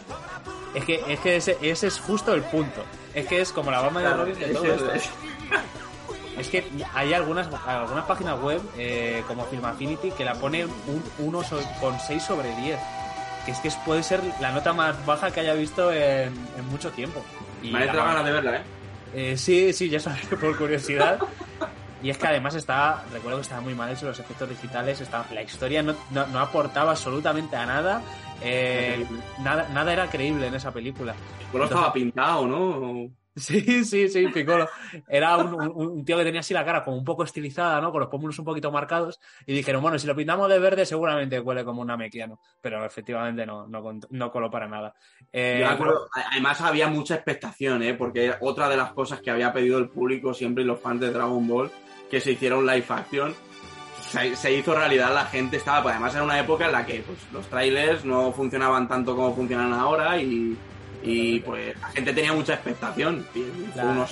es que, es que ese, ese es justo el punto. Es que es como la Batman de Claro, Robin de todo es- esto. Es- que hay algunas, algunas páginas web, eh, como Film Affinity, que la ponen un 1,6 sobre 10. Que es que puede ser la nota más baja que haya visto en, en mucho tiempo. Y Me entrado ganas de verla, ¿eh? eh, sí, sí, ya sabes, (laughs) por curiosidad. Y es que además está, recuerdo que estaba muy mal hecho los efectos digitales, estaba, la historia no, no, no aportaba absolutamente a nada, eh, nada, nada era creíble en esa película. Bueno, estaba pintado, ¿no? Sí, sí, sí, Piccolo. Era un, un- un tío que tenía así la cara como un poco estilizada, ¿no? Con los pómulos un poquito marcados. Y dijeron, bueno, si lo pintamos de verde seguramente huele como una mequiano. Pero efectivamente no, no, no coló para nada. Eh, Yo acuerdo, además había mucha expectación, ¿eh? Porque otra de las cosas que había pedido el público siempre y los fans de Dragon Ball, que se hiciera un live action, se, se hizo realidad, la gente estaba, pues además era una época en la que pues, los trailers no funcionaban tanto como funcionan ahora y, y pues la gente tenía mucha expectación. La-.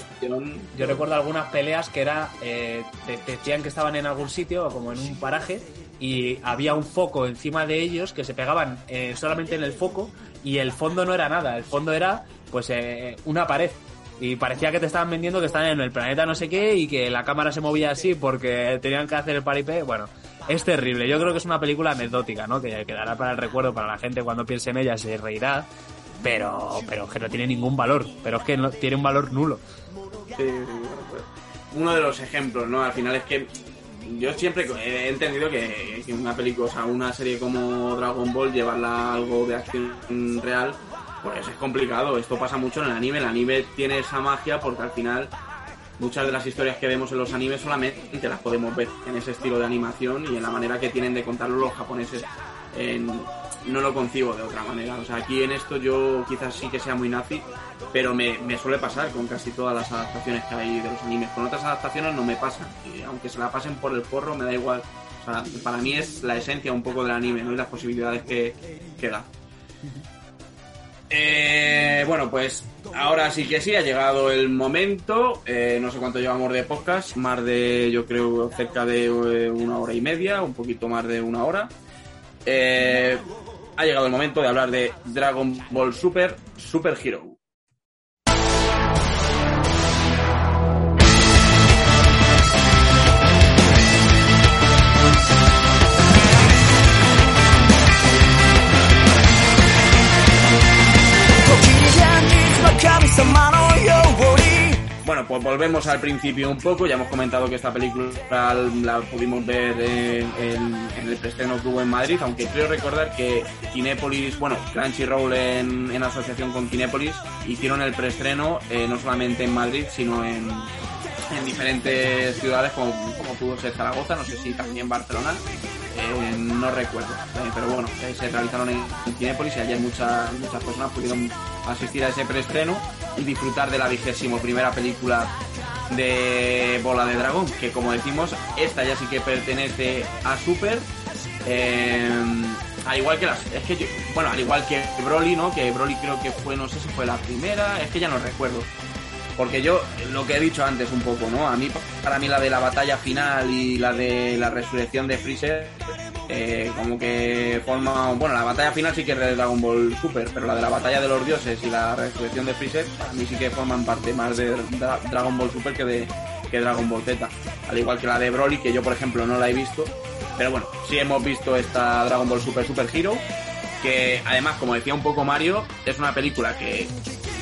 Yo recuerdo algunas peleas que era, eh, te, te decían que estaban en algún sitio, como en un paraje, y había un foco encima de ellos que se pegaban eh, solamente en el foco y el fondo no era nada, el fondo era pues eh, una pared. Y parecía que te estaban vendiendo que estaban en el planeta no sé qué y que la cámara se movía así porque tenían que hacer el paripé. Bueno, es terrible. Yo creo que es una película anecdótica, ¿no? Que quedará para el recuerdo para la gente cuando piense en ella, se reirá. Pero, pero que no tiene ningún valor. Pero es que no, tiene un valor nulo. Uno de los ejemplos, ¿no? Al final es que yo siempre he entendido que, que una película, o sea, una serie como Dragon Ball, llevarla a algo de acción real, pues es complicado. Esto pasa mucho en el anime. El anime tiene esa magia porque al final muchas de las historias que vemos en los animes solamente las podemos ver en ese estilo de animación y en la manera que tienen de contarlo los japoneses. En- no lo concibo de otra manera. O sea, aquí en esto yo quizás sí que sea muy nazi, pero me, me suele pasar con casi todas las adaptaciones que hay de los animes. Con otras adaptaciones no me pasa. Y aunque se la pasen por el forro, me da igual. O sea, para mí es la esencia un poco del anime, ¿no? Y las posibilidades que, que da. Eh, bueno, pues ahora sí que sí, ha llegado el momento. Eh, no sé cuánto llevamos de podcast, más de, yo creo, cerca de eh, una hora y media, un poquito más de una hora. Eh, ha llegado el momento de hablar de Dragon Ball Super, Super Hero. Pues volvemos al principio un poco. Ya hemos comentado que esta película la pudimos ver en, en- en el preestreno que hubo en Madrid, aunque creo recordar que Kinépolis, bueno, Crunchyroll en, en asociación con Kinépolis, hicieron el preestreno eh, no solamente en Madrid, sino en, en diferentes ciudades como, como pudo ser Zaragoza, no sé si también Barcelona, no recuerdo, eh, pero bueno, eh, se realizaron en, en Cinépolis y ayer muchas, muchas personas pudieron asistir a ese preestreno y disfrutar de la vigésimo primera película de Bola de Dragón, que como decimos, esta ya sí que pertenece a Super. eh, al igual que las. Es que bueno, al igual que Broly, ¿no? Que Broly creo que fue, no sé si fue la primera, es que ya no recuerdo. Porque yo, lo que he dicho antes un poco, ¿no? A mí, para mí la de la batalla final y la de la resurrección de Freezer, eh, como que forma... Bueno, la batalla final sí que es de Dragon Ball Super, pero la de la batalla de los dioses y la resurrección de Freezer, para mí sí que forman parte más de Dra- Dragon Ball Super que de que Dragon Ball Z. Al igual que la de Broly, que yo, por ejemplo, no la he visto. Pero bueno, sí hemos visto esta Dragon Ball Super Super Hero, que además, como decía un poco Mario, es una película que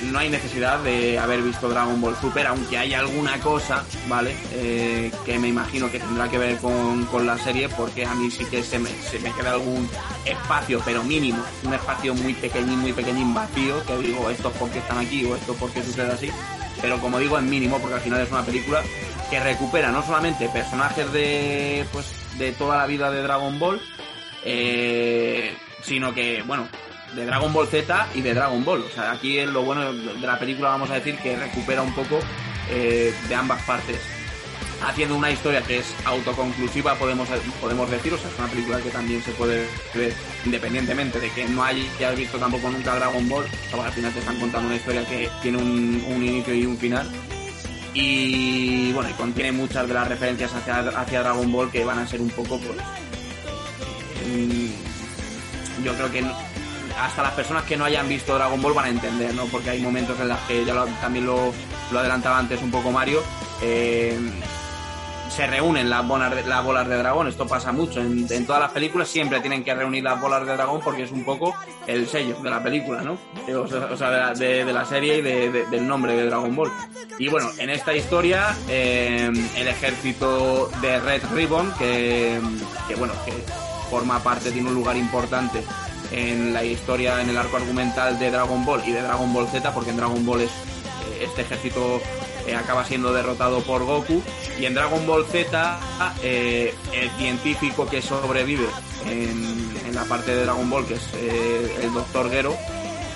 no hay necesidad de haber visto Dragon Ball Super, aunque hay alguna cosa, ¿vale? Eh, que me imagino que tendrá que ver con, con la serie, porque a mí sí que se me, se me queda algún espacio, pero mínimo, un espacio muy pequeñín, muy pequeñín vacío, que digo, esto es porque están aquí o esto es porque sucede así, pero como digo, es mínimo, porque al final es una película que recupera no solamente personajes de, pues, de toda la vida de Dragon Ball, eh, sino que, bueno, de Dragon Ball Z y de Dragon Ball. O sea, aquí es lo bueno de la película, vamos a decir, que recupera un poco eh, de ambas partes. Haciendo una historia que es autoconclusiva, podemos, podemos decir, o sea, es una película que también se puede ver independientemente de que no hayas visto tampoco nunca Dragon Ball, o al final te están contando una historia que tiene un, un inicio y un final. Y bueno, y contiene muchas de las referencias hacia, hacia Dragon Ball que van a ser un poco, pues, mm, yo creo que hasta las personas que no hayan visto Dragon Ball van a entender, ¿no? Porque hay momentos en los que ya también lo, lo adelantaba antes un poco Mario. eh, se reúnen las bolas, de, las bolas de dragón, esto pasa mucho. En, todas las películas siempre tienen que reunir las bolas de dragón porque es un poco el sello de la película, ¿no? Eh, O sea, de, la, serie y de- de- del nombre de Dragon Ball. Y bueno, en esta historia, eh, el ejército de Red Ribbon, que, que bueno, que forma parte, tiene un lugar importante en la historia, en el arco argumental de Dragon Ball y de Dragon Ball Z, porque en Dragon Ball eh, este ejército eh, acaba siendo derrotado por Goku. Y en Dragon Ball Z, eh, el científico que sobrevive en, la parte de Dragon Ball, que es el Dr. Gero,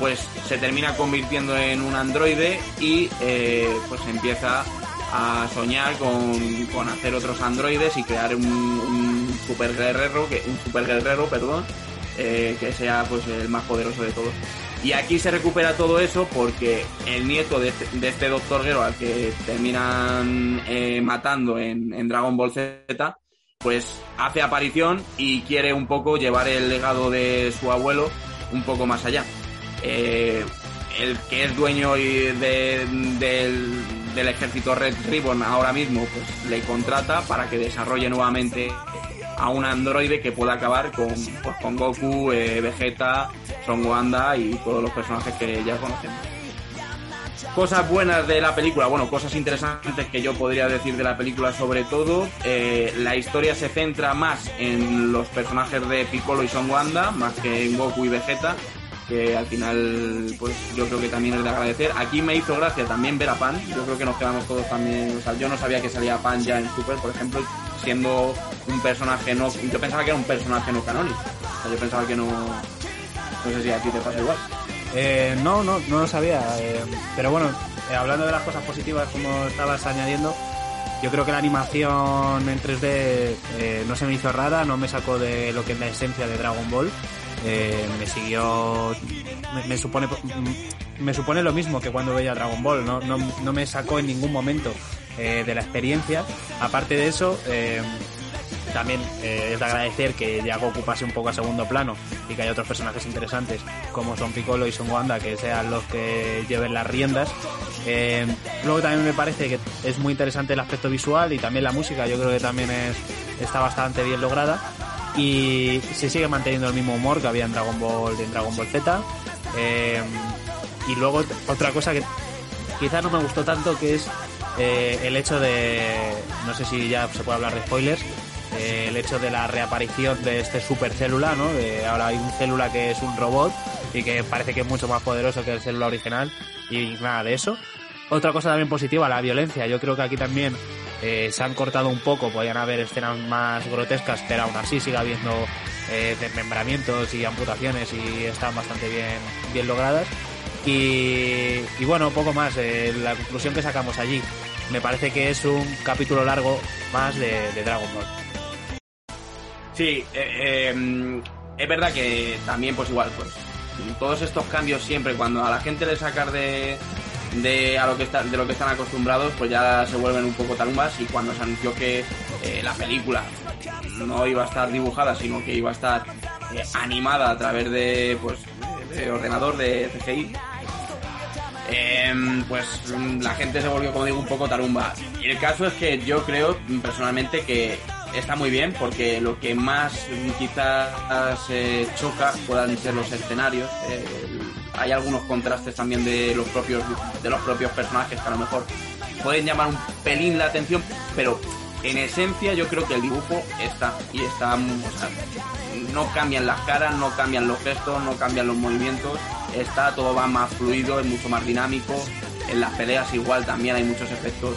pues se termina convirtiendo en un androide y eh, pues empieza a soñar con, con hacer otros androides y crear un, un super guerrero, que, un super guerrero, perdón, eh, que sea pues el más poderoso de todos. Y aquí se recupera todo eso porque el nieto de este, de este Doctor Gero al que terminan eh, matando en, en Dragon Ball Z, pues hace aparición y quiere un poco llevar el legado de su abuelo un poco más allá. Eh, el que es dueño del, del ejército Red Ribbon ahora mismo, pues le contrata para que desarrolle nuevamente a un androide que pueda acabar con, pues, con Goku, eh, Vegeta, Son Wanda y todos los personajes que ya conocemos. Cosas buenas de la película, bueno, cosas interesantes que yo podría decir de la película sobre todo. eh, la historia se centra más en los personajes de Piccolo y Son Wanda, más que en Goku y Vegeta, que al final, pues yo creo que también es de agradecer. Aquí me hizo gracia también ver a Pan, yo creo que nos quedamos todos también, o sea, yo no sabía que salía Pan ya en Super, por ejemplo, siendo un personaje no, yo pensaba que era un personaje no canónico, yo pensaba que no, no sé si a ti te pasa igual. Eh, no, no, no lo sabía. eh, pero bueno, eh, hablando de las cosas positivas, como estabas añadiendo, yo creo que la animación en 3D eh, no se me hizo rara, no me sacó de lo que es la esencia de Dragon Ball. Me siguió. Me, me supone me supone lo mismo que cuando veía Dragon Ball, no, no, no me sacó en ningún momento eh, de la experiencia. Aparte de eso, eh, también eh, es de agradecer que Yago ocupase un poco a segundo plano y que haya otros personajes interesantes como son Piccolo y Son Wanda que sean los que lleven las riendas. Eh, luego también me parece que es muy interesante el aspecto visual y también la música, yo creo que también es, está bastante bien lograda y se sigue manteniendo el mismo humor que había en Dragon Ball en Dragon Ball Z. y luego otra cosa que quizás no me gustó tanto que es eh, el hecho de, no sé si ya se puede hablar de spoilers, eh, el hecho de la reaparición de este super célula, ¿no? De, ahora hay un célula que es un robot y que parece que es mucho más poderoso que el célula original y nada de eso. Otra cosa también positiva, la violencia. Yo creo que aquí también eh, se han cortado un poco, podían haber escenas más grotescas, pero aún así sigue habiendo desmembramientos y amputaciones y están bastante bien, bien logradas. Y, y bueno, poco más. eh, la conclusión que sacamos allí. Me parece que es un capítulo largo más de, Dragon Ball. Sí, eh, eh, es verdad que también, pues igual, pues todos estos cambios siempre, cuando a la gente le sacar de, de a lo que está, de lo que están acostumbrados, pues ya se vuelven un poco tarumbas y cuando se anunció que la película no iba a estar dibujada, sino que iba a estar animada a través de, pues, de ordenador, de CGI, Em, pues la gente se volvió, como digo, un poco tarumba. Y el caso es que yo creo personalmente que está muy bien porque lo que más quizás eh, choca puedan ser los escenarios. Eh, hay algunos contrastes también de los propios de los propios personajes que a lo mejor pueden llamar un pelín la atención, pero en esencia yo creo que el dibujo está y está o sea, no cambian las caras, no cambian los gestos, no cambian los movimientos, está todo va más fluido, es mucho más dinámico, en las peleas igual también hay muchos efectos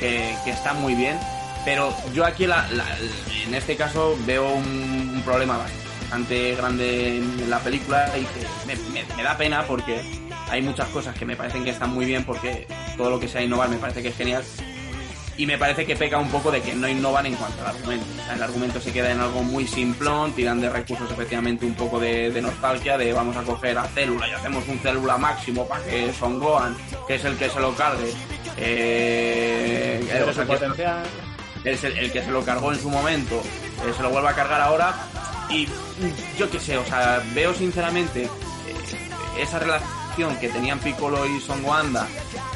que, que están muy bien, pero yo aquí la- en este caso veo un, problema bastante grande en la película y que me da pena porque hay muchas cosas que me parecen que están muy bien porque todo lo que sea innovar me parece que es genial y me parece que peca un poco de que no innovan en cuanto al argumento. O sea, el argumento se queda en algo muy simplón, tiran de recursos efectivamente un poco de, de nostalgia, de vamos a coger a célula y hacemos un célula máximo para que Son Gohan, que es el que se lo cargue, eh, Pero o sea, su que- potencial- es el, el que se lo cargó en su momento, eh, se lo vuelve a cargar ahora. Y yo qué sé, o sea, veo sinceramente eh, esa relación que tenían Piccolo y Son Wanda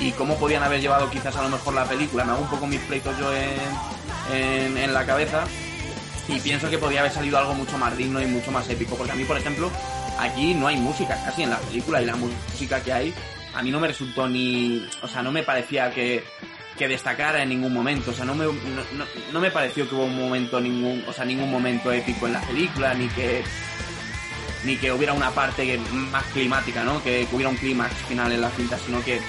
y cómo podían haber llevado quizás a lo mejor la película. Me hago un poco mis pleitos yo en, en, la cabeza y pienso que podría haber salido algo mucho más digno y mucho más épico. Porque a mí, por ejemplo, aquí no hay música casi en la película y la música que hay a mí no me resultó ni... O sea, no me parecía que, que destacara en ningún momento. O sea, no me, no- no me pareció que hubo un momento, ningún, o sea, ningún momento épico en la película, ni que ni que hubiera una parte más climática, ¿no? Que, hubiera un clímax final en la cinta, sino que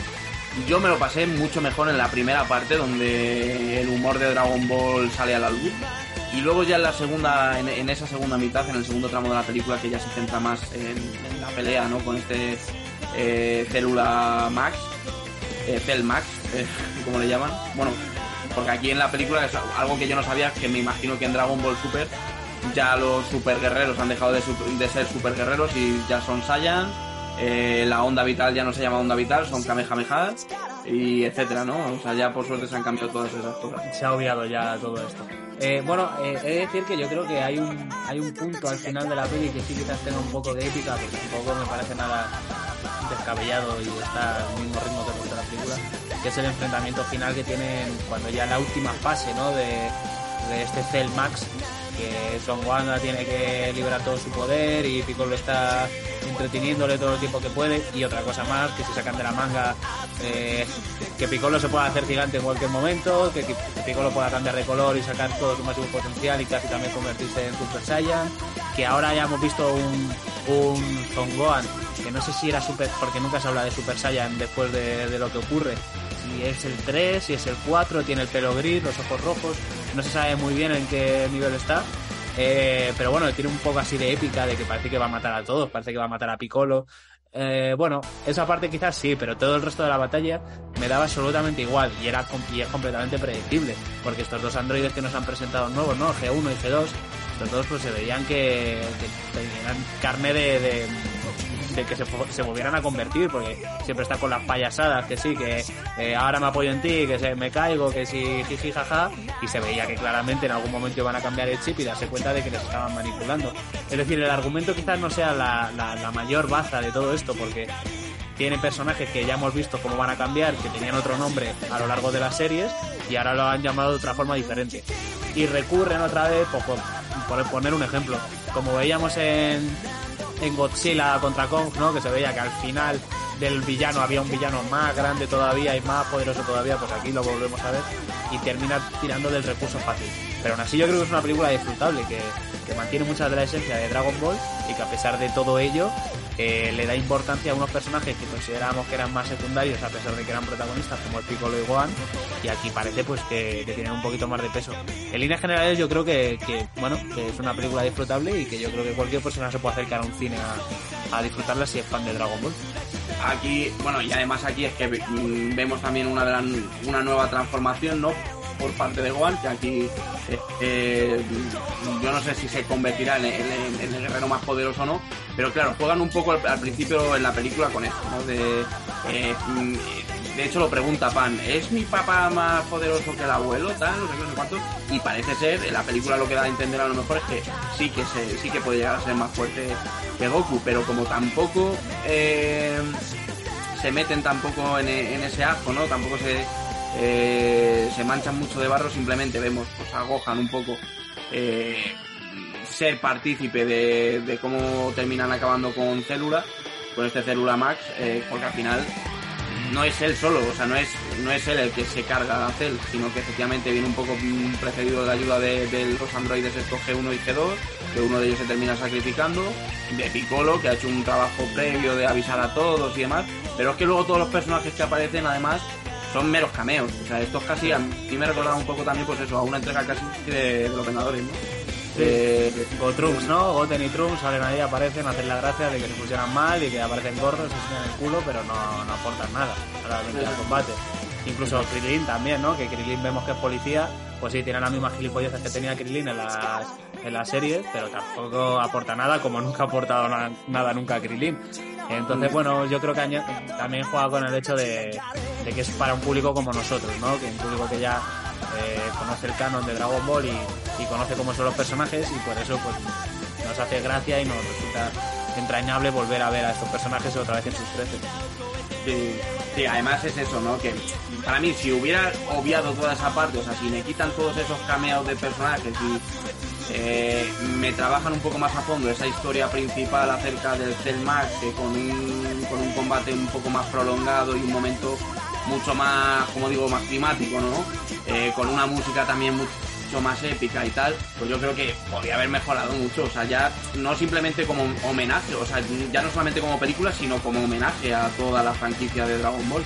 yo me lo pasé mucho mejor en la primera parte donde el humor de Dragon Ball sale a la luz. Y luego ya en la segunda, en, esa segunda mitad, en el segundo tramo de la película, que ya se centra más en, en la pelea, ¿no? Con este eh, célula Max, eh, Cell Max, eh, (laughs) como le llaman. Bueno, porque aquí en la película es algo que yo no sabía, que me imagino que en Dragon Ball Super ya los super guerreros han dejado de, de ser super guerreros y ya son Saiyan. eh, la onda vital ya no se llama onda vital, son Kamehameha y etcétera, ¿no? O sea, ya por suerte se han cambiado todas esas cosas. se ha obviado ya todo esto. Eh, bueno, eh, he de decir que yo creo que hay un, hay un punto al final de la peli que sí quizás tenga un poco de épica, porque tampoco me parece nada descabellado y está al mismo ritmo que el de la película, que es el enfrentamiento final que tienen cuando ya la última fase ¿no? de, de este Cell Max, que Son Wanda tiene que liberar todo su poder y Piccolo está entreteniéndole todo el tiempo que puede. Y otra cosa más que se sacan de la manga eh, que Piccolo se pueda hacer gigante en cualquier momento que, que pueda cambiar de color y sacar todo su máximo potencial y casi también convertirse en Super Saiyan. Que ahora ya hemos visto un, un Son Gohan que no sé si era Super porque nunca se habla de Super Saiyan después de, de lo que ocurre si es el 3, si es el 4, tiene el pelo gris, los ojos rojos, no se sabe muy bien en qué nivel está. Eh, pero bueno, tiene un poco así de épica, de que parece que va a matar a todos, parece que va a matar a Piccolo. Eh, bueno, esa parte quizás sí, pero todo el resto de la batalla me daba absolutamente igual y era es completamente predecible, porque estos dos androides que nos han presentado nuevos, ¿no? G1 y G2, estos dos pues se veían que, que tenían carne de, de que se, volvieran a convertir, porque siempre está con las payasadas, que sí, que eh, ahora me apoyo en ti, que se, me caigo, que si jiji jaja, y se veía que claramente en algún momento iban a cambiar el chip y darse cuenta de que les estaban manipulando. Es decir, el argumento quizás no sea la, la, la mayor baza de todo esto, porque tiene personajes que ya hemos visto cómo van a cambiar, que tenían otro nombre a lo largo de las series y ahora lo han llamado de otra forma diferente. Y recurren otra vez, pues, por, por poner un ejemplo, como veíamos en, en Godzilla contra Kong, ¿no? Que se veía que al final del villano había un villano más grande todavía y más poderoso todavía, pues aquí lo volvemos a ver y termina tirando del recurso fácil. Pero aún así yo creo que es una película disfrutable, que, que mantiene mucha de la esencia de Dragon Ball y que a pesar de todo ello eh, le da importancia a unos personajes que considerábamos que eran más secundarios a pesar de que eran protagonistas como el Piccolo y Gohan y aquí parece pues que, tienen un poquito más de peso. En líneas generales yo creo que, bueno que es una película disfrutable y que yo creo que cualquier persona se puede acercar a un cine a, disfrutarla si es fan de Dragon Ball. Aquí, bueno, y además aquí es que vemos también una, una nueva transformación, ¿no? Por parte de Gohan, que aquí eh, eh, yo no sé si se convertirá en, el guerrero más poderoso o no, pero claro, juegan un poco al, principio en la película con esto, ¿no? De, eh, mm, de hecho lo pregunta Pan, ¿es mi papá más poderoso que el abuelo? Tal, no sé qué, no sé cuánto. Y parece ser, en la película lo que da a entender a lo mejor es que sí que se, sí que puede llegar a ser más fuerte que Goku, pero como tampoco se meten tampoco en, en ese ajo, ¿no? Tampoco se, eh, se manchan mucho de barro, simplemente vemos pues, a un poco eh, ser partícipe de, cómo terminan acabando con Célula, con este Célula Max, eh, porque al final no es él solo, o sea, no es, no es él el que se carga a Cell, sino que efectivamente viene un poco mm, precedido de ayuda de, de los androides estos G1 y G2, que uno de ellos se termina sacrificando, de Piccolo, que ha hecho un trabajo previo de avisar a todos y demás, pero es que luego todos los personajes que aparecen además son meros cameos, o sea, estos casi a mí me recordaba un poco también pues eso, a una entrega casi de, de los Vengadores, ¿no? Eh, O Trunks, ¿no? Goten y Trunks salen ahí, aparecen, hacen la gracia de que se pusieran mal y que aparecen gordos, se enseñan el culo, pero no, no aportan nada realmente al combate. Incluso Krilin también, ¿no? Que Krilin vemos que es policía, pues sí, tiene las mismas gilipolleces que tenía Krilin en las, en las series, pero tampoco aporta nada, como nunca ha aportado na- nada nunca a Krilin. Entonces, bueno, yo creo que también juega con el hecho de, que es para un público como nosotros, ¿no? Que un público que ya eh, conoce el canon de Dragon Ball y, conoce cómo son los personajes y por eso pues nos hace gracia y nos resulta entrañable volver a ver a estos personajes otra vez en sus treces. Sí, sí, además es eso, ¿no? Que para mí, si hubiera obviado toda esa parte, o sea, si me quitan todos esos cameos de personajes y eh, me trabajan un poco más a fondo esa historia principal acerca del Cell Max, que con un, con un combate un poco más prolongado y un momento mucho más, como digo, más climático, ¿no? Eh, con una música también mucho más épica y tal, pues yo creo que podría haber mejorado mucho. O sea, ya no simplemente como homenaje, o sea, ya no solamente como película, sino como homenaje a toda la franquicia de Dragon Ball.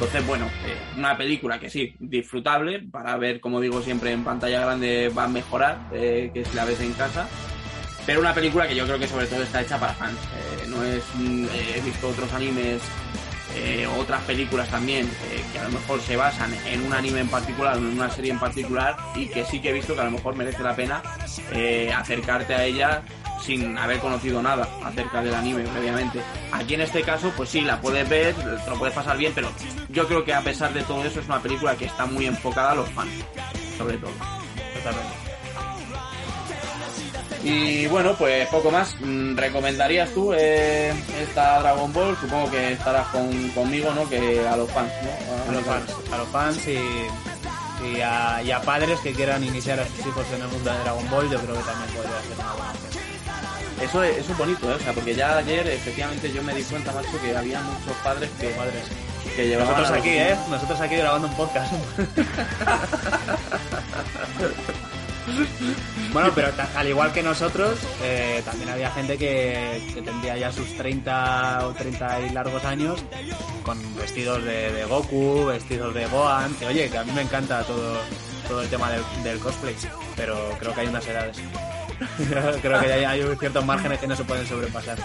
Entonces, bueno, eh, una película que sí, disfrutable, para ver, como digo siempre, en pantalla grande va a mejorar, eh, que si la ves en casa. Pero una película que yo creo que sobre todo está hecha para fans. Eh, no es. mm, he visto otros animes otras películas también que a lo mejor se basan en un anime en particular en una serie en particular y que sí que he visto que a lo mejor merece la pena acercarte a ella sin haber conocido nada acerca del anime previamente. Aquí en este caso, pues sí, la puedes ver, te lo puedes pasar bien, pero yo creo que a pesar de todo eso es una película que está muy enfocada a los fans, sobre todo. Totalmente. Y bueno, pues poco más. Mm, ¿Recomendarías tú eh, esta Dragon Ball? Supongo que estarás con, conmigo, ¿no? Que a los fans, ¿no? A los fans, a los fans y, y, a, y a padres que quieran iniciar a sus hijos en el mundo de Dragon Ball, yo creo que también podría ser una buena opción. Eso es, eso es bonito, ¿eh? O sea, porque ya ayer efectivamente yo me di cuenta, macho, que había muchos padres que, Padres. que llevaban Nosotros aquí, niños- ¿eh? Nosotros aquí grabando un podcast. (laughs) bueno, pero al igual que nosotros, eh, también había gente que, que tendría ya sus 30 o 30 y largos años con vestidos de, de Goku, vestidos de Gohan, que oye, que a mí me encanta todo, todo el tema del, del cosplay, pero creo que hay unas edades. (laughs) creo que hay, hay ciertos márgenes que no se pueden sobrepasar.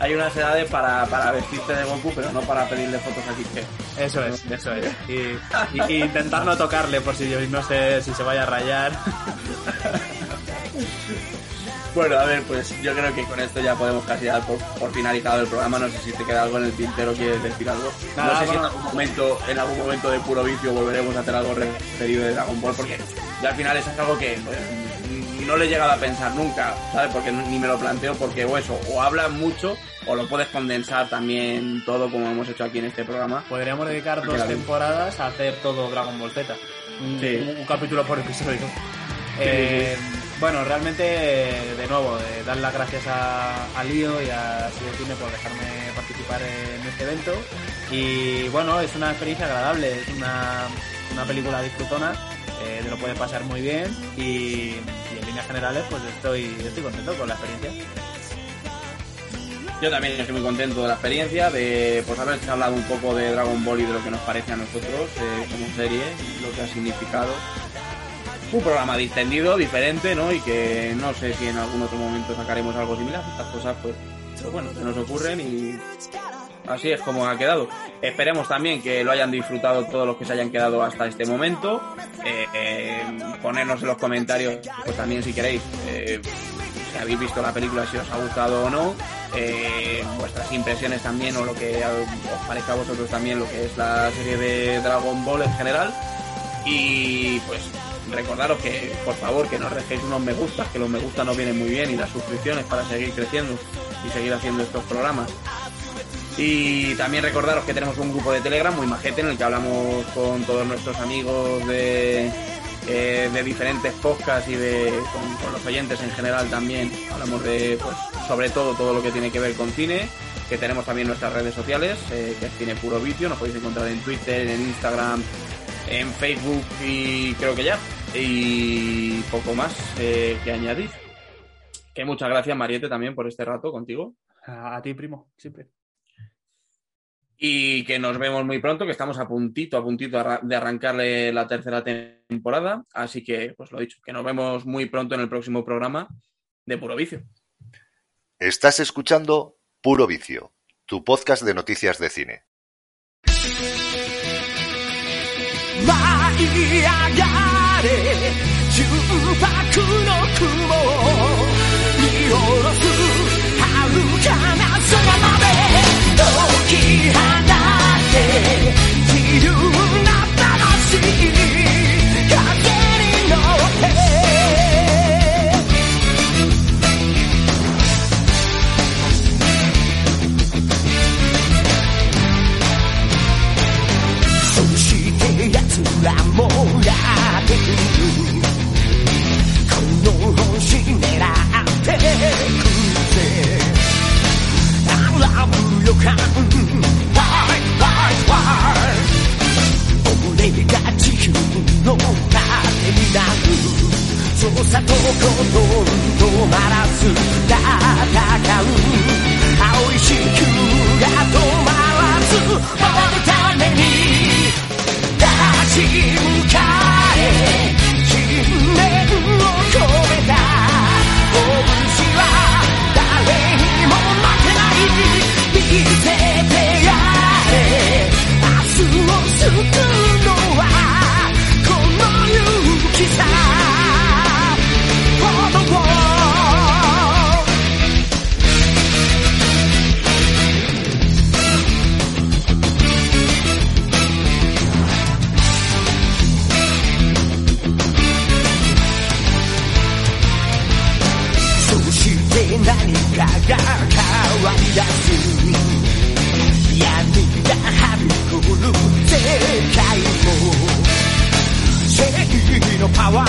Hay unas edades para, para vestirte de Goku, pero no para pedirle fotos a Kike. Eso es, eso es. Y, y- y intentar no tocarle por si yo no sé si se vaya a rayar. (laughs) Bueno, a ver, pues yo creo que con esto ya podemos casi dar por, por finalizado el programa. No sé si te queda algo en el tintero, quieres decir algo. Nada, no sé si en algún momento, en algún momento de puro vicio volveremos a hacer algo referido de Dragon Ball, porque ya al final es algo que pues, no le he llegado a pensar nunca, ¿sabes? Porque ni me lo planteo, porque o eso, o hablas mucho, o lo puedes condensar también todo como hemos hecho aquí en este programa. Podríamos dedicar dos temporadas a hacer todo Dragon Ball Z. Un, Sí. un- un capítulo por episodio. Eh, Bueno, realmente, de nuevo, eh, dar las gracias a, a Lío y a Cine por dejarme participar en este evento. Y bueno, es una experiencia agradable, es una, una película disfrutona, eh, lo puedes pasar muy bien y, en líneas generales pues estoy, estoy contento con la experiencia. Yo también estoy muy contento de la experiencia, de pues haber hablado un poco de Dragon Ball y de lo que nos parece a nosotros como serie, lo que ha significado. Un programa distendido, diferente, ¿no? Y que no sé si en algún otro momento sacaremos algo similar. Estas cosas, pues bueno, se nos ocurren y así es como ha quedado. Esperemos también que lo hayan disfrutado todos los que se hayan quedado hasta este momento. Eh, eh, ponernos en los comentarios, pues también si queréis, eh, si habéis visto la película, si os ha gustado o no, eh, vuestras impresiones también o lo que os parezca a vosotros también lo que es la serie de Dragon Ball en general. Y pues recordaros que por favor que nos dejéis unos me gustas, que los me gustas nos vienen muy bien y las suscripciones para seguir creciendo y seguir haciendo estos programas. Y también recordaros que tenemos un grupo de Telegram muy majete en el que hablamos con todos nuestros amigos de, eh, de diferentes podcasts y de con, los oyentes en general también. Hablamos de, pues, sobre todo, todo lo que tiene que ver con cine. Que tenemos también nuestras redes sociales, eh, que es Cine Puro Vicio. Nos podéis encontrar en Twitter, en Instagram, en Facebook y creo que ya. Y poco más eh, que añadir. Que muchas gracias, Mariette, también por este rato contigo. A ti, primo, siempre. Y que nos vemos muy pronto, que estamos a puntito, a puntito de arrancarle la tercera temporada. Así que, pues lo dicho, que nos vemos muy pronto en el próximo programa de Puro Vicio. Estás escuchando Puro Vicio, tu podcast de noticias de cine. アラブ予感ワイワイワイ俺が地球の盾になる。そうさとことん止まらず戦う青い地球が止まらず守るために立ち向かえ界も正義のパワー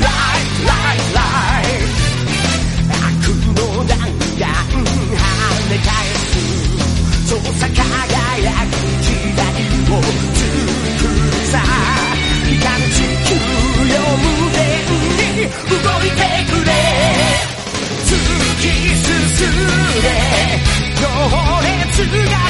Light, light, light 悪の弾丸跳ね返すそうさ輝く時代を作るさ光る地球よ無限に動いてくれ突き進め情熱が